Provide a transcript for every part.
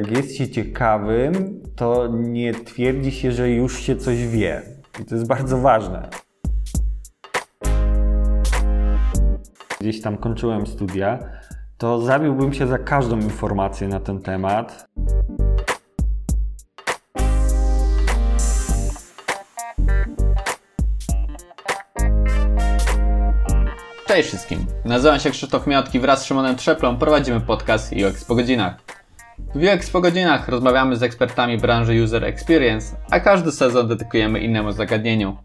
Jak jest się ciekawym, to nie twierdzi się, że już się coś wie. I to jest bardzo ważne. Gdzieś tam kończyłem studia, to zabiłbym się za każdą informację na ten temat. Cześć wszystkim, nazywam się Krzysztof Miotki, wraz z Szymonem Trzeplą prowadzimy podcast UX po godzinach. W UX po godzinach rozmawiamy z ekspertami branży User Experience, a każdy sezon dedykujemy innemu zagadnieniu.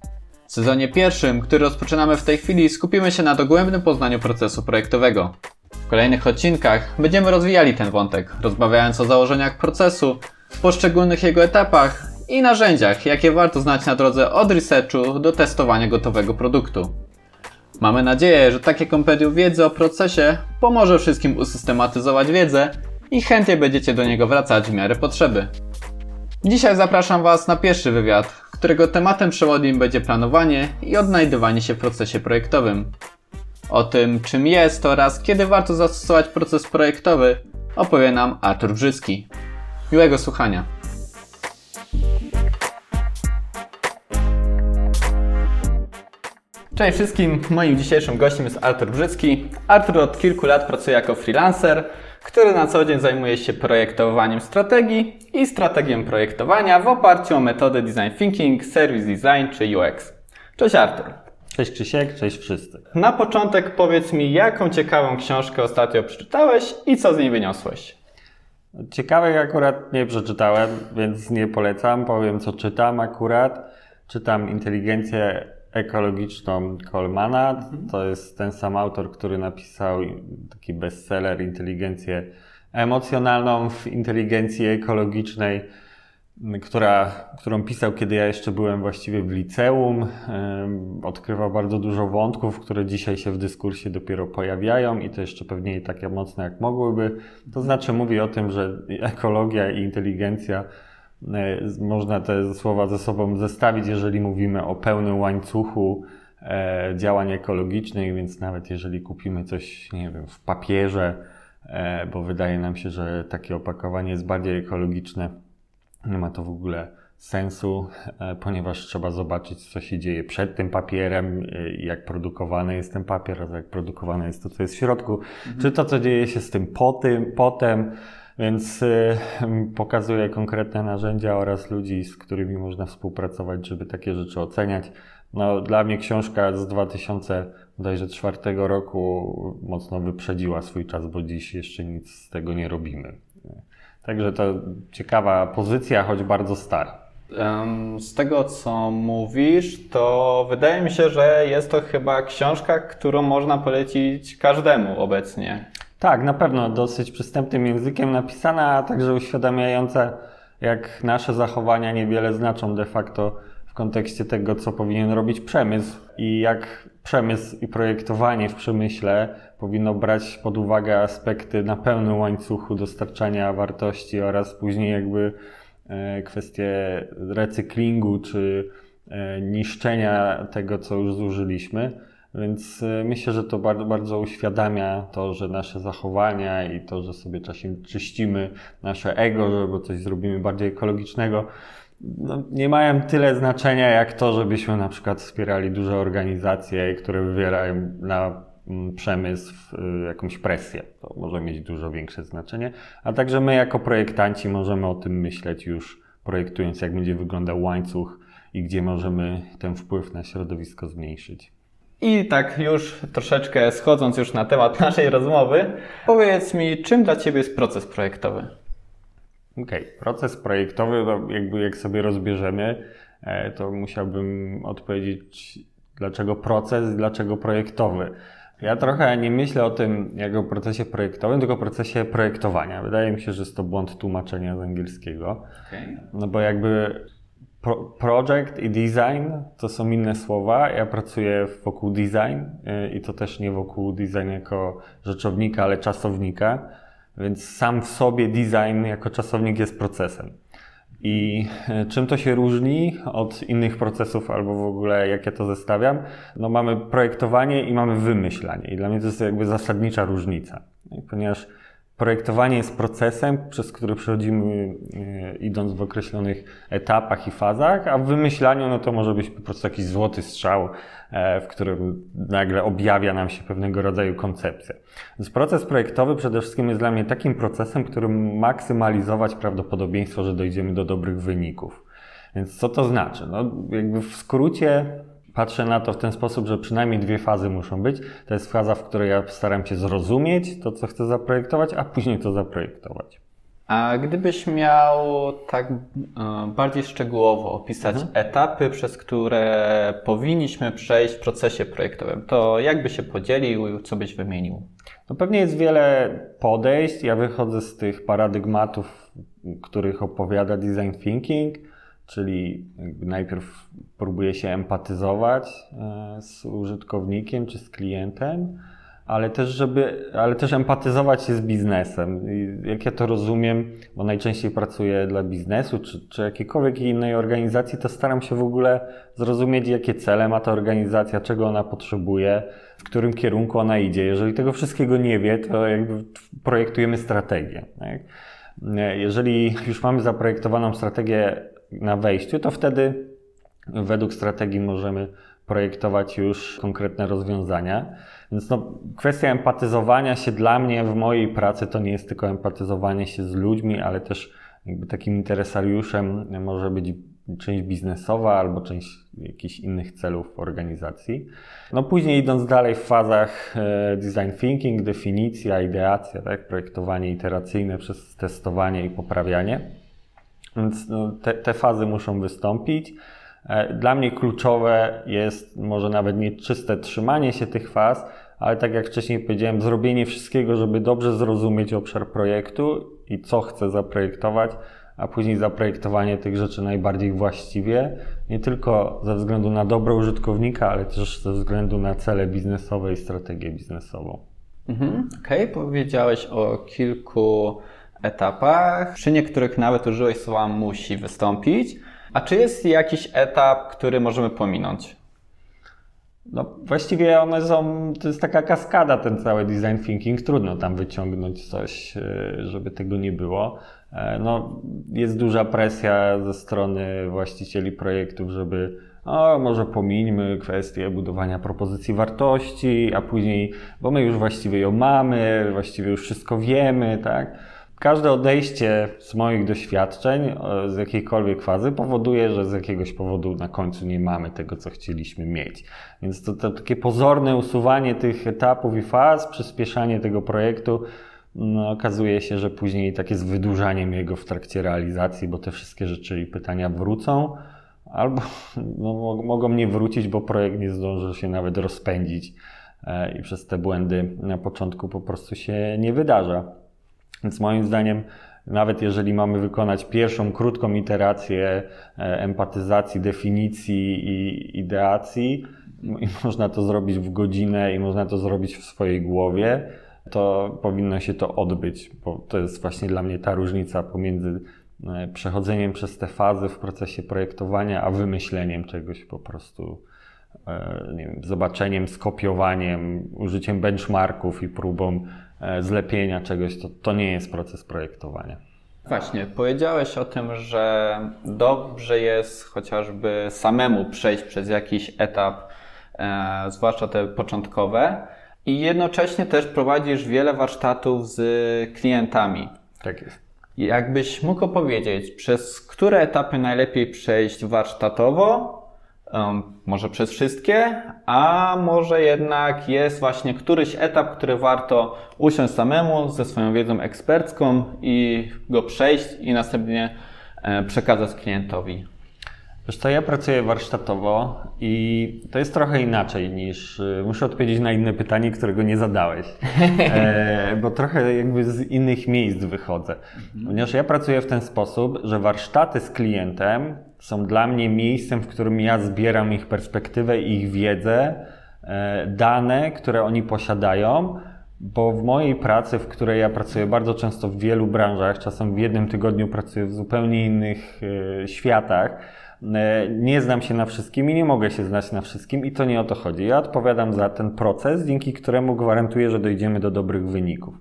W sezonie pierwszym, który rozpoczynamy w tej chwili, skupimy się na dogłębnym poznaniu procesu projektowego. W kolejnych odcinkach będziemy rozwijali ten wątek, rozmawiając o założeniach procesu, poszczególnych jego etapach i narzędziach, jakie warto znać na drodze od researchu do testowania gotowego produktu. Mamy nadzieję, że takie kompendium wiedzy o procesie pomoże wszystkim usystematyzować wiedzę i chętnie będziecie do niego wracać w miarę potrzeby. Dzisiaj zapraszam Was na pierwszy wywiad, którego tematem przewodnim będzie planowanie i odnajdywanie się w procesie projektowym. O tym, czym jest oraz kiedy warto zastosować proces projektowy, opowie nam Artur Brzyski. Miłego słuchania. Cześć wszystkim, moim dzisiejszym gościem jest Artur Brzycki. Artur od kilku lat pracuje jako freelancer, który na co dzień zajmuje się projektowaniem strategii i strategią projektowania w oparciu o metody design thinking, service design czy UX. Cześć Artur. Cześć Krzysiek, cześć wszyscy. Na początek powiedz mi, jaką ciekawą książkę ostatnio przeczytałeś i co z niej wyniosłeś? Ciekawych akurat nie przeczytałem, więc nie polecam. Powiem co czytam akurat. Czytam Inteligencję ekologiczną Colemana. To jest ten sam autor, który napisał taki bestseller Inteligencję emocjonalną w inteligencji ekologicznej, która, którą pisał, kiedy ja jeszcze byłem właściwie w liceum. Ym, Odkrywał bardzo dużo wątków, które dzisiaj się w dyskursie dopiero pojawiają i to jeszcze pewnie nie takie mocne, jak mogłyby. To znaczy mówi o tym, że ekologia i inteligencja można te słowa ze sobą zestawić, jeżeli mówimy o pełnym łańcuchu e, działań ekologicznych, więc nawet jeżeli kupimy coś, nie wiem, w papierze, e, bo wydaje nam się, że takie opakowanie jest bardziej ekologiczne, nie ma to w ogóle sensu, ponieważ trzeba zobaczyć, co się dzieje przed tym papierem, jak produkowany jest ten papier, jak produkowane jest to, co jest w środku, mhm. czy to, co dzieje się z tym potem, potem więc y, pokazuje konkretne narzędzia oraz ludzi, z którymi można współpracować, żeby takie rzeczy oceniać. No, dla mnie książka z 2004 roku mocno wyprzedziła swój czas, bo dziś jeszcze nic z tego nie robimy. Także to ciekawa pozycja, choć bardzo stara. Z tego, co mówisz, to wydaje mi się, że jest to chyba książka, którą można polecić każdemu obecnie. Tak, na pewno dosyć przystępnym językiem napisana, a także uświadamiająca, jak nasze zachowania niewiele znaczą de facto w kontekście tego, co powinien robić przemysł i jak przemysł i projektowanie w przemyśle powinno brać pod uwagę aspekty na pełnym łańcuchu dostarczania wartości oraz później jakby e, kwestie recyklingu czy e, niszczenia tego, co już zużyliśmy. Więc y, myślę, że to bardzo, bardzo uświadamia to, że nasze zachowania i to, że sobie czasem czyścimy nasze ego, żeby coś zrobimy bardziej ekologicznego, no, nie mają tyle znaczenia jak to, żebyśmy na przykład wspierali duże organizacje, które wywierają na mm, przemysł y, jakąś presję. To może mieć dużo większe znaczenie. A także my jako projektanci możemy o tym myśleć już projektując, jak będzie wyglądał łańcuch i gdzie możemy ten wpływ na środowisko zmniejszyć. I tak już troszeczkę schodząc już na temat naszej rozmowy, powiedz mi, czym dla Ciebie jest proces projektowy? Okej, okay. proces projektowy, no jakby jak sobie rozbierzemy, e, to musiałbym odpowiedzieć, dlaczego proces, dlaczego projektowy. Ja trochę nie myślę o tym jako procesie projektowym, tylko o procesie projektowania. Wydaje mi się, że jest to błąd tłumaczenia z angielskiego. Okay. No bo jakby Pro, project i design to są inne słowa. Ja pracuję wokół design y, i to też nie wokół design jako rzeczownika, ale czasownika. Więc sam w sobie design jako czasownik jest procesem. I y, czym to się różni od innych procesów, albo w ogóle jak ja to zestawiam? No mamy projektowanie i mamy wymyślanie. I dla mnie to jest jakby zasadnicza różnica. Ponieważ projektowanie jest procesem, przez który przechodzimy e, idąc w określonych etapach i fazach, a w wymyślaniu no to może być po prostu jakiś złoty strzał, e, w którym nagle objawia nam się pewnego rodzaju koncepcja. Więc proces projektowy przede wszystkim jest dla mnie takim procesem, którym maksymalizować prawdopodobieństwo, że dojdziemy do dobrych wyników. Więc co to znaczy? No, jakby w skrócie patrzę na to w ten sposób, że przynajmniej dwie fazy muszą być. To jest faza, w której ja staram się zrozumieć to, co chcę zaprojektować, a później to zaprojektować. A gdybyś miał tak e, bardziej szczegółowo opisać mhm. etapy, przez które powinniśmy przejść w procesie projektowym, to jak by się podzielił, co byś wymienił? No pewnie jest wiele podejść. Ja wychodzę z tych paradygmatów, których opowiada design thinking czyli najpierw próbuje się empatyzować e, z użytkownikiem czy z klientem, ale też, żeby, ale też empatyzować się z biznesem. I jak ja to rozumiem, bo najczęściej pracuję dla biznesu czy, czy jakiejkolwiek innej organizacji, to staram się w ogóle zrozumieć, jakie cele ma ta organizacja, czego ona potrzebuje, w którym kierunku ona idzie. Jeżeli tego wszystkiego nie wie, to jakby projektujemy strategię. Tak? Jeżeli już mamy zaprojektowaną strategię na wejściu, to wtedy według strategii możemy projektować już konkretne rozwiązania. Więc no, kwestia empatyzowania się dla mnie w mojej pracy to nie jest tylko empatyzowanie się z ludźmi, ale też takim interesariuszem może być część biznesowa albo część jakichś innych celów organizacji. No później idąc dalej w fazach e, design thinking, definicja, ideacja, tak, projektowanie iteracyjne przez testowanie i poprawianie. Więc no, te, te fazy muszą wystąpić. E, dla mnie kluczowe jest może nawet nie czyste trzymanie się tych faz, ale tak jak wcześniej powiedziałem, zrobienie wszystkiego, żeby dobrze zrozumieć obszar projektu i co chcę zaprojektować, a później zaprojektowanie tych rzeczy najbardziej właściwie, nie tylko ze względu na dobro użytkownika, ale też ze względu na cele biznesowe i strategię biznesową. Mhm, Okej, okay. powiedziałeś o kilku etapach. Przy niektórych nawet użyłeś słowa musi wystąpić. A czy jest jakiś etap, który możemy pominąć? No, właściwie one są, to jest taka kaskada, ten cały design thinking. Trudno tam wyciągnąć coś, e, żeby tego nie było. E, no, jest duża presja ze strony właścicieli projektów, żeby o, może pomińmy kwestię budowania propozycji wartości, a później, bo my już właściwie ją mamy, właściwie już wszystko wiemy, tak? Każde odejście z moich doświadczeń e, z jakiejkolwiek fazy powoduje, że z jakiegoś powodu na końcu nie mamy tego, co chcieliśmy mieć. Więc to, to takie pozorne usuwanie tych etapów i faz, przyspieszanie tego projektu, no, okazuje się, że później tak jest wydłużaniem jego w trakcie realizacji, bo te wszystkie rzeczy i pytania wrócą, albo no, mogą nie wrócić, bo projekt nie zdąży się nawet rozpędzić e, i przez te błędy na początku po prostu się nie wydarza. Więc moim zdaniem, nawet jeżeli mamy wykonać pierwszą krótką iterację e, empatyzacji, definicji i ideacji, i można to zrobić w godzinę i można to zrobić w swojej głowie, to powinno się to odbyć, bo to jest właśnie dla mnie ta różnica pomiędzy e, przechodzeniem przez te fazy w procesie projektowania, a wymyśleniem czegoś po prostu, e, nie wiem, zobaczeniem, skopiowaniem, użyciem benchmarków i próbą zlepienia czegoś, to, to nie jest proces projektowania. Właśnie, powiedziałeś o tym, że dobrze jest chociażby samemu przejść przez jakiś etap, e, zwłaszcza te początkowe, i jednocześnie też prowadzisz wiele warsztatów z klientami. Tak jest. Jakbyś mógł opowiedzieć, przez które etapy najlepiej przejść warsztatowo, może przez wszystkie, a może jednak jest właśnie któryś etap, który warto usiąść samemu ze swoją wiedzą ekspercką i go przejść i następnie e, przekazać klientowi. Wiesz co, ja pracuję warsztatowo i to jest trochę inaczej niż. E, muszę odpowiedzieć na inne pytanie, którego nie zadałeś, e, bo trochę jakby z innych miejsc wychodzę. Ponieważ ja pracuję w ten sposób, że warsztaty z klientem są dla mnie miejscem, w którym ja zbieram ich perspektywę, ich wiedzę, e, dane, które oni posiadają, bo w mojej pracy, w której ja pracuję bardzo często w wielu branżach, czasem w jednym tygodniu pracuję w zupełnie innych e, światach, e, nie znam się na wszystkim i nie mogę się znać na wszystkim i to nie o to chodzi. Ja odpowiadam za ten proces, dzięki któremu gwarantuję, że dojdziemy do dobrych wyników.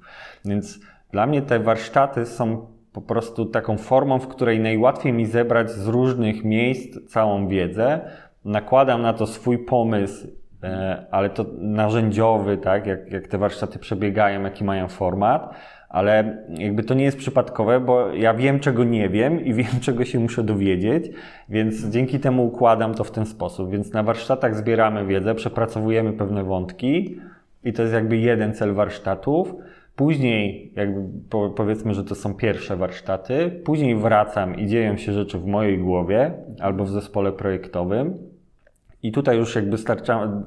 Więc dla mnie te warsztaty są po prostu taką formą, w której najłatwiej mi zebrać z różnych miejsc całą wiedzę. Nakładam na to swój pomysł, e, ale to narzędziowy, tak, jak, jak te warsztaty przebiegają, jaki mają format ale jakby to nie jest przypadkowe, bo ja wiem, czego nie wiem i wiem, czego się muszę dowiedzieć, więc dzięki temu układam to w ten sposób. Więc na warsztatach zbieramy wiedzę, przepracowujemy pewne wątki i to jest jakby jeden cel warsztatów. Później, jakby powiedzmy, że to są pierwsze warsztaty, później wracam i dzieją się rzeczy w mojej głowie albo w zespole projektowym i tutaj już jakby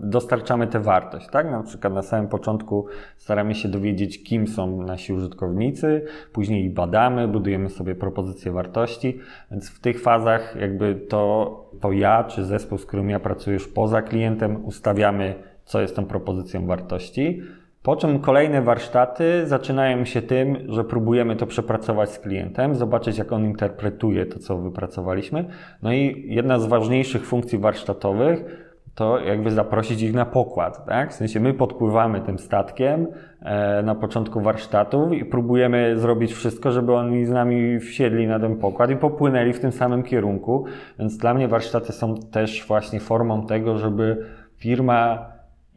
dostarczamy tę wartość, tak? Na przykład na samym początku staramy się dowiedzieć, kim są nasi użytkownicy, później ich badamy, budujemy sobie propozycję wartości, więc w tych fazach jakby to, to ja czy zespół, z którym ja pracuję już poza klientem, ustawiamy, co jest tą propozycją wartości. Po czym kolejne warsztaty zaczynają się tym, że próbujemy to przepracować z klientem, zobaczyć jak on interpretuje to, co wypracowaliśmy. No i jedna z ważniejszych funkcji warsztatowych to jakby zaprosić ich na pokład. Tak? W sensie my podpływamy tym statkiem e, na początku warsztatów i próbujemy zrobić wszystko, żeby oni z nami wsiedli na ten pokład i popłynęli w tym samym kierunku. Więc dla mnie warsztaty są też właśnie formą tego, żeby firma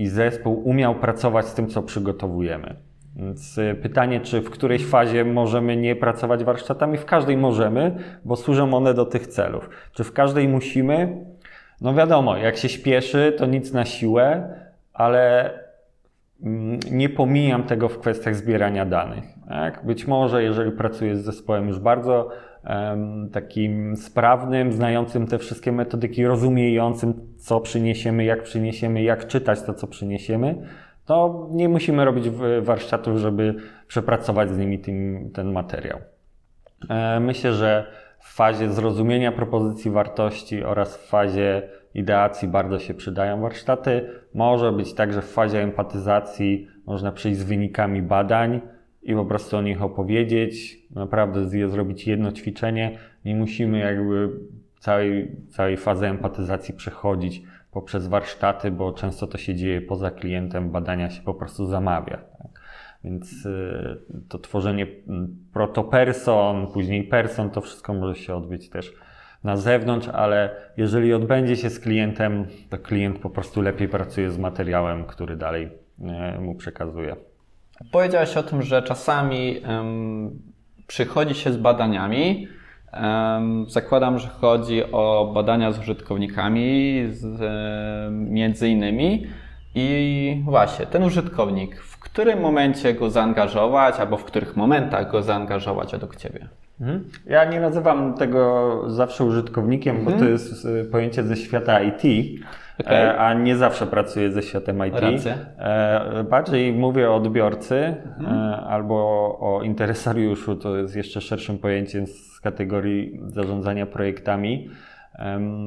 i zespół umiał pracować z tym, co przygotowujemy. Więc y, pytanie, czy w którejś fazie możemy nie pracować warsztatami? W każdej możemy, bo służą one do tych celów. Czy w każdej musimy? No wiadomo, jak się śpieszy, to nic na siłę, ale mm, nie pomijam tego w kwestiach zbierania danych. Tak? Być może, jeżeli pracuję z zespołem już bardzo takim sprawnym, znającym te wszystkie metodyki, rozumiejącym, co przyniesiemy, jak przyniesiemy, jak czytać to, co przyniesiemy, to nie musimy robić warsztatów, żeby przepracować z nimi tym, ten materiał. E, myślę, że w fazie zrozumienia propozycji wartości oraz w fazie ideacji bardzo się przydają warsztaty. Może być tak, że w fazie empatyzacji można przyjść z wynikami badań, i po prostu o nich opowiedzieć, naprawdę je zrobić jedno ćwiczenie. Nie musimy jakby całej, całej fazy empatyzacji przechodzić poprzez warsztaty, bo często to się dzieje poza klientem, badania się po prostu zamawia. Tak? Więc y, to tworzenie mm, protoperson, później person, to wszystko może się odbyć też na zewnątrz, ale jeżeli odbędzie się z klientem, to klient po prostu lepiej pracuje z materiałem, który dalej y, mu przekazuje. Powiedziałeś o tym, że czasami um, przychodzi się z badaniami. Um, zakładam, że chodzi o badania z użytkownikami, z, między innymi. I właśnie, ten użytkownik, w którym momencie go zaangażować, albo w których momentach go zaangażować według Ciebie? Mhm. Ja nie nazywam tego zawsze użytkownikiem, mhm. bo to jest y, pojęcie ze świata IT. Okay. E, a nie zawsze pracuję ze światem IT. Rację. E, bardziej mówię o odbiorcy mhm. E, albo o interesariuszu, to jest jeszcze szerszym pojęciem z kategorii zarządzania projektami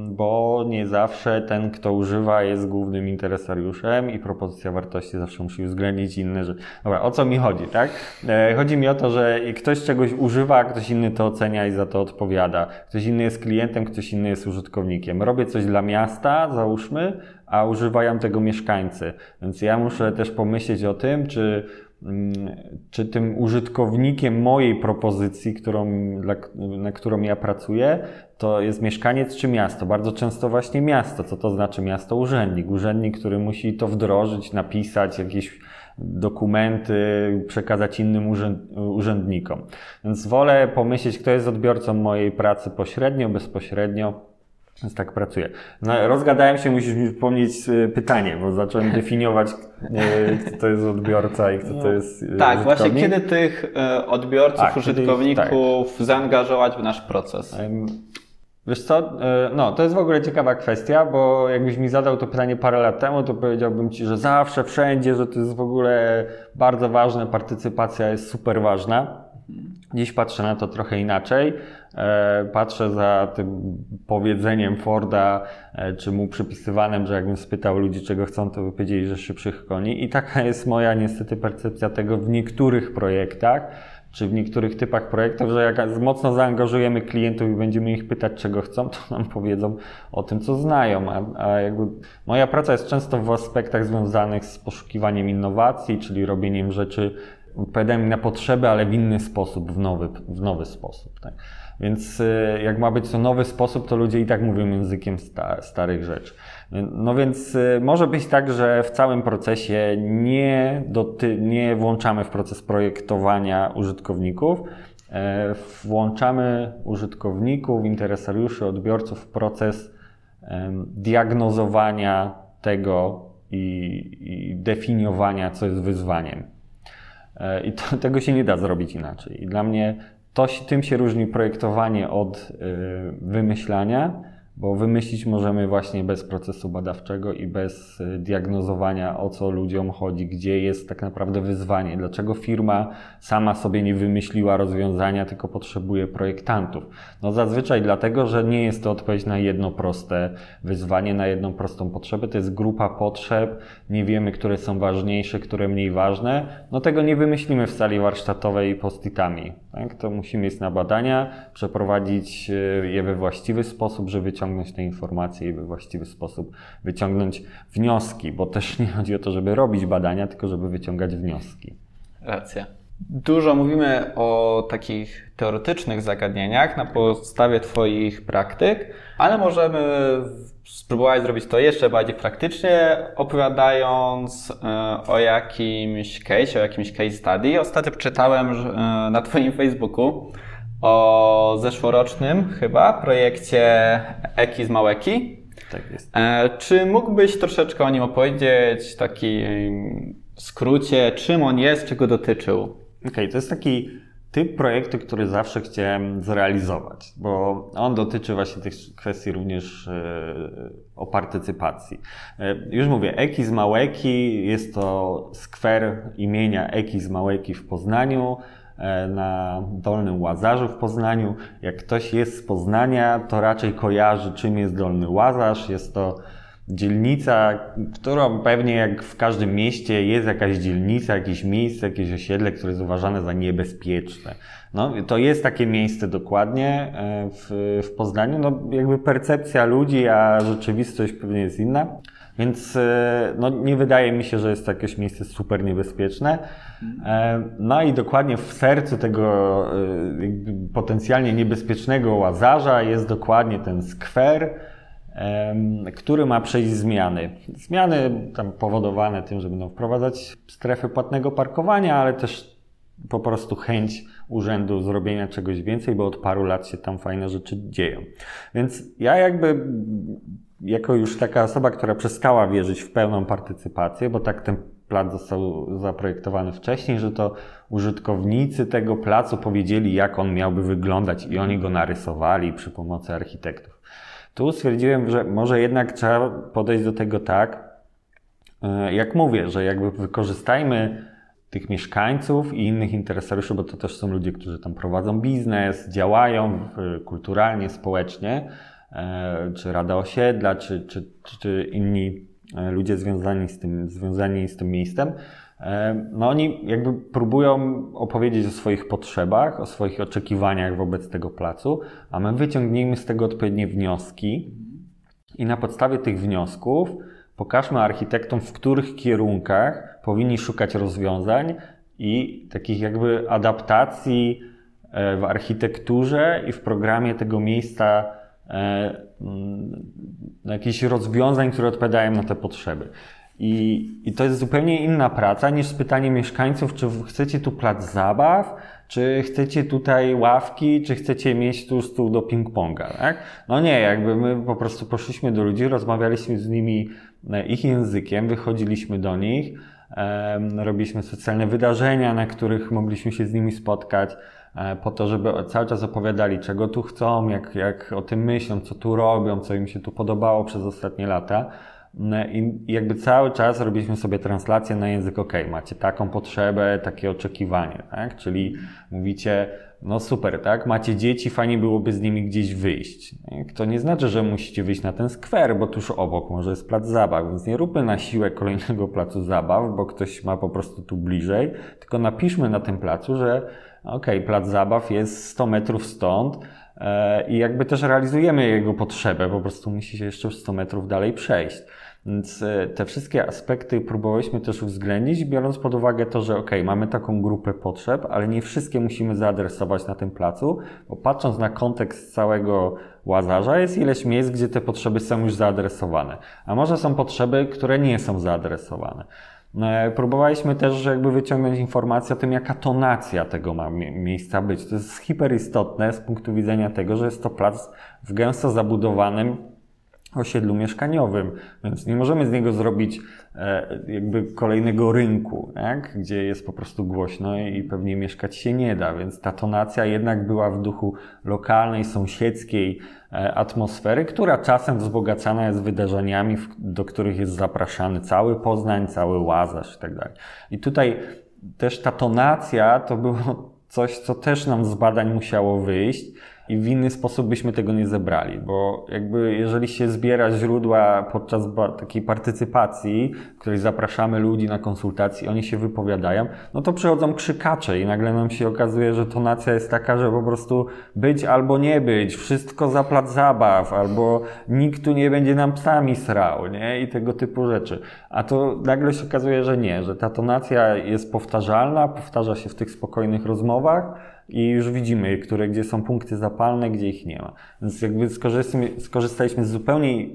bo nie zawsze ten, kto używa, jest głównym interesariuszem i propozycja wartości zawsze musi uwzględnić inne rzeczy. Dobra, o co mi chodzi, tak? E, chodzi mi o to, że ktoś czegoś używa, a ktoś inny to ocenia i za to odpowiada. Ktoś inny jest klientem, ktoś inny jest użytkownikiem. Robię coś dla miasta, załóżmy, a używają tego mieszkańcy. Więc ja muszę też pomyśleć o tym, czy mm, czy tym użytkownikiem mojej propozycji, którą, dla, na którą ja pracuję, to jest mieszkaniec czy miasto? Bardzo często właśnie miasto. Co to znaczy miasto? Urzędnik. Urzędnik, który musi to wdrożyć, napisać jakieś dokumenty, przekazać innym urzędnikom. Więc wolę pomyśleć, kto jest odbiorcą mojej pracy pośrednio, bezpośrednio. Więc tak pracuję. No, rozgadałem się, musisz mi przypomnieć e, pytanie, bo zacząłem definiować, e, kto to jest odbiorca i kto to jest. E, tak, właśnie kiedy tych odbiorców, tak, użytkowników kiedy, tak. zaangażować w nasz proces? Wiesz co, e, no to jest w ogóle ciekawa kwestia, bo jakbyś mi zadał to pytanie parę lat temu, to powiedziałbym Ci, że zawsze, wszędzie, że to jest w ogóle bardzo ważne, partycypacja jest super ważna. Dziś patrzę na to trochę inaczej. E, patrzę za tym powiedzeniem Forda, e, czy mu przypisywanym, że jakbym spytał ludzi, czego chcą, to by powiedzieli, że szybszych koni. I taka jest moja niestety percepcja tego w niektórych projektach czy w niektórych typach projektów, że jak mocno zaangażujemy klientów i będziemy ich pytać, czego chcą, to nam powiedzą o tym, co znają. A, a jakby moja praca jest często w aspektach związanych z poszukiwaniem innowacji, czyli robieniem rzeczy odpowiadają na potrzeby, ale w inny sposób, w nowy, w nowy sposób. Tak? Więc y, jak ma być to nowy sposób, to ludzie i tak mówią językiem sta, starych rzeczy. No więc y, może być tak, że w całym procesie nie, doty, nie włączamy w proces projektowania użytkowników, e, włączamy użytkowników, interesariuszy, odbiorców w proces diagnozowania tego i, i definiowania, co jest wyzwaniem. E, I to, tego się nie da zrobić inaczej. I dla mnie to, tym się różni projektowanie od y, wymyślania bo wymyślić możemy właśnie bez procesu badawczego i bez y, diagnozowania, o co ludziom chodzi, gdzie jest tak naprawdę wyzwanie, dlaczego firma sama sobie nie wymyśliła rozwiązania, tylko potrzebuje projektantów. No zazwyczaj dlatego, że nie jest to odpowiedź na jedno proste wyzwanie, na jedną prostą potrzebę, to jest grupa potrzeb, nie wiemy, które są ważniejsze, które mniej ważne, no tego nie wymyślimy w sali warsztatowej post-itami. Tak? To musimy iść na badania, przeprowadzić y, je we właściwy sposób, żeby wyciągnąć te informacje i we właściwy sposób wyciągnąć wnioski, bo też nie chodzi o to, żeby robić badania, tylko żeby wyciągać wnioski. Racja. Dużo mówimy o takich teoretycznych zagadnieniach na podstawie Twoich praktyk, ale możemy spróbować zrobić to jeszcze bardziej praktycznie, opowiadając e, o jakimś case, o jakimś case study. Ostatnio czytałem e, na Twoim Facebooku o zeszłorocznym chyba projekcie Eki z Małeki. Tak jest. E, czy mógłbyś troszeczkę o nim opowiedzieć, taki skrócie, czym on jest, czego dotyczył? Okej, okay, to jest taki typ projektu, który zawsze chciałem zrealizować, bo on dotyczy właśnie tych kwestii również e, o partycypacji. E, już mówię, Eki z Małeki jest to skwer imienia Eki z Małeki w Poznaniu. E, na Dolnym Łazarzu w Poznaniu. Jak ktoś jest z Poznania, to raczej kojarzy, czym jest Dolny Łazarz. Jest to dzielnica, którą pewnie jak w każdym mieście jest jakaś dzielnica, jakieś miejsce, jakieś osiedle, które jest uważane za niebezpieczne. No, to jest takie miejsce dokładnie e, w, w Poznaniu. No, jakby percepcja ludzi, a rzeczywistość pewnie jest inna. Więc e, no, nie wydaje mi się, że jest to jakieś miejsce super niebezpieczne. E, no i dokładnie w sercu tego e, potencjalnie niebezpiecznego łazarza jest dokładnie ten skwer, który ma przejść zmiany. Zmiany tam powodowane tym, że będą wprowadzać strefy płatnego parkowania, ale też po prostu chęć urzędu zrobienia czegoś więcej, bo od paru lat się tam fajne rzeczy dzieją. Więc ja jakby jako już taka osoba, która przestała wierzyć w pełną partycypację, bo tak ten plac został zaprojektowany wcześniej, że to użytkownicy tego placu powiedzieli, jak on miałby wyglądać i oni go narysowali przy pomocy architektów. Tu stwierdziłem, że może jednak trzeba podejść do tego tak, e, jak mówię, że jakby wykorzystajmy tych mieszkańców i innych interesariuszy, bo to też są ludzie, którzy tam prowadzą biznes, działają kulturalnie, społecznie, czy Rada Osiedla, czy, czy, czy inni e, ludzie związani z tym, związani z tym miejscem. E, no oni jakby próbują opowiedzieć o swoich potrzebach, o swoich oczekiwaniach wobec tego placu, a my wyciągniemy z tego odpowiednie wnioski i na podstawie tych wniosków pokażmy architektom, w których kierunkach powinni szukać rozwiązań i takich jakby adaptacji e, w architekturze i w programie tego miejsca e, jakichś rozwiązań, które odpowiadają na te potrzeby. I, I to jest zupełnie inna praca niż pytanie mieszkańców, czy chcecie tu plac zabaw, czy chcecie tutaj ławki, czy chcecie mieć tu stół do ping-ponga, tak? No nie, jakby my po prostu poszliśmy do ludzi, rozmawialiśmy z nimi e, ich językiem, wychodziliśmy do nich, robiliśmy specjalne wydarzenia, na których mogliśmy się z nimi spotkać, e, po to, żeby cały czas opowiadali, czego tu chcą, jak, jak o tym myślą, co tu robią, co im się tu podobało przez ostatnie lata. No I jakby cały czas robiliśmy sobie translację na język, ok, macie taką potrzebę, takie oczekiwanie, tak? Czyli mówicie, no super, tak? Macie dzieci, fajnie byłoby z nimi gdzieś wyjść. To nie znaczy, że musicie wyjść na ten skwer, bo tuż obok może jest plac zabaw, więc nie róbmy na siłę kolejnego placu zabaw, bo ktoś ma po prostu tu bliżej, tylko napiszmy na tym placu, że ok, plac zabaw jest 100 metrów stąd, e, i jakby też realizujemy jego potrzebę, po prostu musi się jeszcze 100 metrów dalej przejść. Więc e, te wszystkie aspekty próbowaliśmy też uwzględnić, biorąc pod uwagę to, że ok, mamy taką grupę potrzeb, ale nie wszystkie musimy zaadresować na tym placu, bo patrząc na kontekst całego Łazarza, jest ileś miejsc, gdzie te potrzeby są już zaadresowane. A może są potrzeby, które nie są zaadresowane. E, próbowaliśmy też jakby wyciągnąć informację o tym, jaka tonacja tego ma miejsca być. To jest hiperistotne z punktu widzenia tego, że jest to plac w gęsto zabudowanym osiedlu mieszkaniowym, więc nie możemy z niego zrobić e, jakby kolejnego rynku, tak? gdzie jest po prostu głośno i pewnie mieszkać się nie da, więc ta tonacja jednak była w duchu lokalnej, sąsiedzkiej atmosfery, która czasem wzbogacana jest wydarzeniami, do których jest zapraszany cały Poznań, cały Łazarz tak dalej. I tutaj też ta tonacja to było coś, co też nam z badań musiało wyjść, i w inny sposób byśmy tego nie zebrali, bo jakby jeżeli się zbiera źródła podczas takiej partycypacji, w której zapraszamy ludzi na konsultacje, oni się wypowiadają, no to przychodzą krzykacze i nagle nam się okazuje, że tonacja jest taka, że po prostu być albo nie być, wszystko za plac zabaw, albo nikt tu nie będzie nam psami srał, nie? I tego typu rzeczy. A to nagle się okazuje, że nie, że ta tonacja jest powtarzalna, powtarza się w tych spokojnych rozmowach, i już widzimy, które, gdzie są punkty zapalne, gdzie ich nie ma. Więc jakby skorzystaliśmy, z zupełnie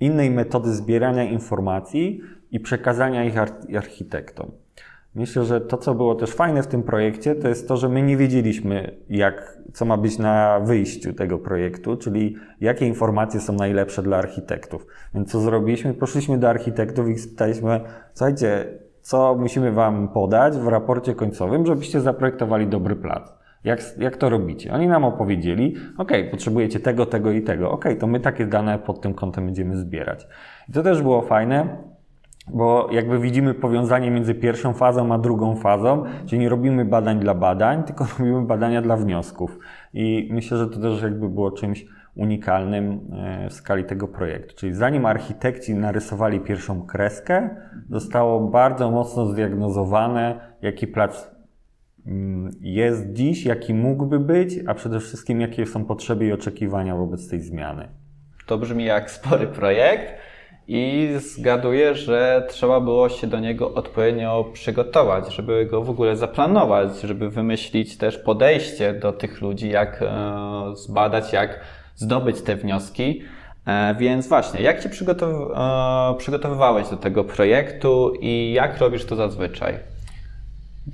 innej metody zbierania informacji i przekazania ich architektom. Myślę, że to, co było też fajne w tym projekcie, to jest to, że my nie wiedzieliśmy, jak, co ma być na wyjściu tego projektu, czyli jakie informacje są najlepsze dla architektów. Więc co zrobiliśmy? Poszliśmy do architektów i spytaliśmy, słuchajcie, co musimy Wam podać w raporcie końcowym, żebyście zaprojektowali dobry plac. Jak, jak to robicie? Oni nam opowiedzieli, ok, potrzebujecie tego, tego i tego. Ok, to my takie dane pod tym kątem będziemy zbierać. I to też było fajne, bo jakby widzimy powiązanie między pierwszą fazą a drugą fazą, czyli nie robimy badań dla badań, tylko robimy badania dla wniosków. I myślę, że to też jakby było czymś unikalnym e, w skali tego projektu. Czyli zanim architekci narysowali pierwszą kreskę, zostało bardzo mocno zdiagnozowane, jaki plac jest dziś, jaki mógłby być, a przede wszystkim jakie są potrzeby i oczekiwania wobec tej zmiany. To brzmi jak spory projekt i zgaduję, że trzeba było się do niego odpowiednio przygotować, żeby go w ogóle zaplanować, żeby wymyślić też podejście do tych ludzi, jak e, zbadać, jak zdobyć te wnioski. E, więc właśnie, jak się przygotow e, przygotowywałeś do tego projektu i jak robisz to zazwyczaj?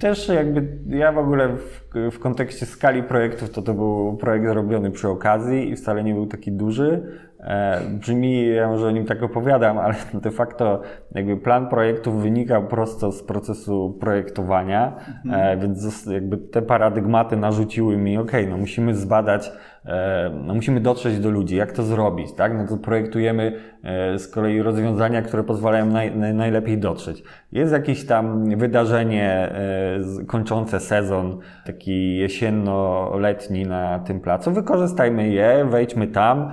Też jakby ja w ogóle w, w, kontekście skali projektów to to był projekt robiony przy okazji i wcale nie był taki duży. E, brzmi, ja może o nim tak opowiadam, ale de facto jakby plan projektów wynikał prosto z procesu projektowania, mhm. e, więc jakby te paradygmaty narzuciły mi, ok, no musimy zbadać no musimy dotrzeć do ludzi, jak to zrobić, tak? No to projektujemy e, z kolei rozwiązania, które pozwalają naj, najlepiej dotrzeć. Jest jakieś tam wydarzenie e, kończące sezon, taki jesienno-letni na tym placu, wykorzystajmy je, wejdźmy tam,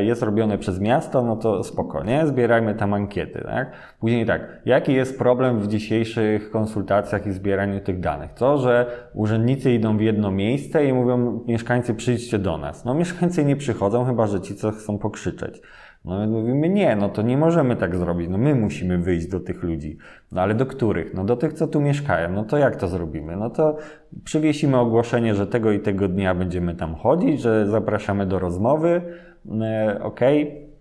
jest robione przez miasto, no to spokojnie, zbierajmy tam ankiety, tak? Później tak, jaki jest problem w dzisiejszych konsultacjach i zbieraniu tych danych? To, że urzędnicy idą w jedno miejsce i mówią, mieszkańcy przyjdźcie do nas. No mieszkańcy nie przychodzą, chyba że ci, co chcą pokrzyczeć. No my mówimy, nie, no to nie możemy tak zrobić, no my musimy wyjść do tych ludzi. No ale do których? No do tych, co tu mieszkają. No to jak to zrobimy? No to przywiesimy ogłoszenie, że tego i tego dnia będziemy tam chodzić, że zapraszamy do rozmowy, e, okej. Okay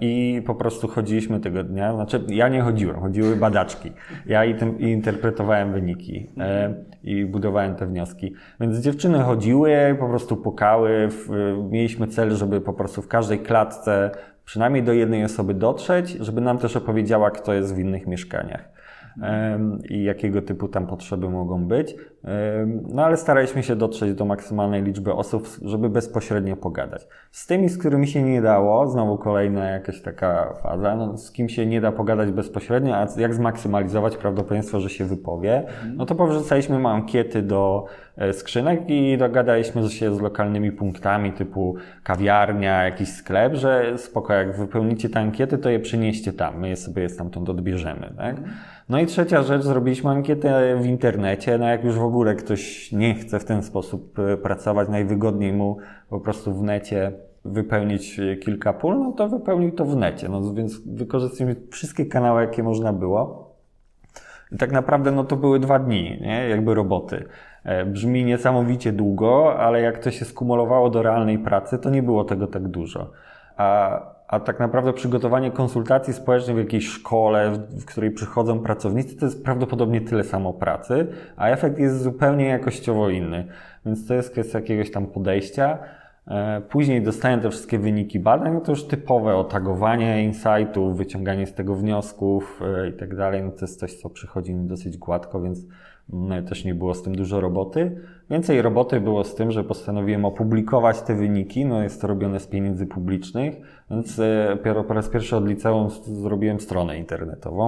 I po prostu chodziliśmy tego dnia, znaczy ja nie chodziłem, chodziły badaczki. Ja interpretowałem wyniki e, i budowałem te wnioski. Więc dziewczyny chodziły, po prostu pukały. Mieliśmy cel, żeby po prostu w każdej klatce przynajmniej do jednej osoby dotrzeć, żeby nam też opowiedziała, kto jest w innych mieszkaniach i jakiego typu tam potrzeby mogą być. No ale staraliśmy się dotrzeć do maksymalnej liczby osób, żeby bezpośrednio pogadać. Z tymi, z którymi się nie dało, znowu kolejna jakaś taka faza, no, z kim się nie da pogadać bezpośrednio, a jak zmaksymalizować prawdopodobieństwo, że się wypowie, no to powrzucaliśmy ankiety do e, skrzynek i dogadaliśmy się z lokalnymi punktami typu kawiarnia, jakiś sklep, że spoko, jak wypełnicie te ankiety, to je przynieście tam, my je sobie stamtąd odbierzemy, tak? No i trzecia rzecz, zrobiliśmy ankietę w internecie, no jak już w ogóle ktoś nie chce w ten sposób e, pracować, najwygodniej mu po prostu w necie wypełnić kilka pól, no to wypełnił to w necie. No więc wykorzystaliśmy wszystkie kanały, jakie można było. I tak naprawdę no to były dwa dni, nie? jakby roboty. E, brzmi niesamowicie długo, ale jak to się skumulowało do realnej pracy, to nie było tego tak dużo. A, a tak naprawdę przygotowanie konsultacji społecznych w jakiejś szkole, w, której przychodzą pracownicy, to jest prawdopodobnie tyle samo pracy, a efekt jest zupełnie jakościowo inny. Więc to jest kwestia jakiegoś tam podejścia. E, później dostaję te wszystkie wyniki badań, no to już typowe otagowanie insightów, wyciąganie z tego wniosków e, i tak dalej. No to jest coś, co przychodzi mi dosyć gładko, więc też nie było z tym dużo roboty. Więcej roboty było z tym, że postanowiłem opublikować te wyniki. No jest to robione z pieniędzy publicznych, więc e, po raz pierwszy od liceum zrobiłem stronę internetową,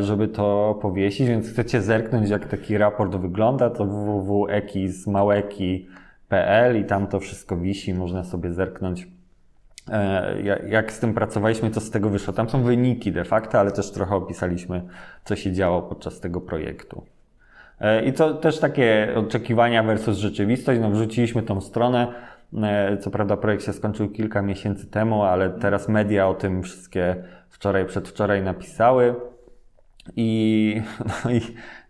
żeby to powiesić. Więc chcecie zerknąć, jak taki raport wygląda, to www.eki z małeki PL i tam to wszystko wisi, można sobie zerknąć. E, jak z tym pracowaliśmy, to z tego wyszło. Tam są wyniki de facto, ale też trochę opisaliśmy, co się działo podczas tego projektu. E, I to też takie oczekiwania versus rzeczywistość. No, wrzuciliśmy tą stronę. E, co prawda projekt się skończył kilka miesięcy temu, ale teraz media o tym wszystkie wczoraj, przedwczoraj napisały. I, no i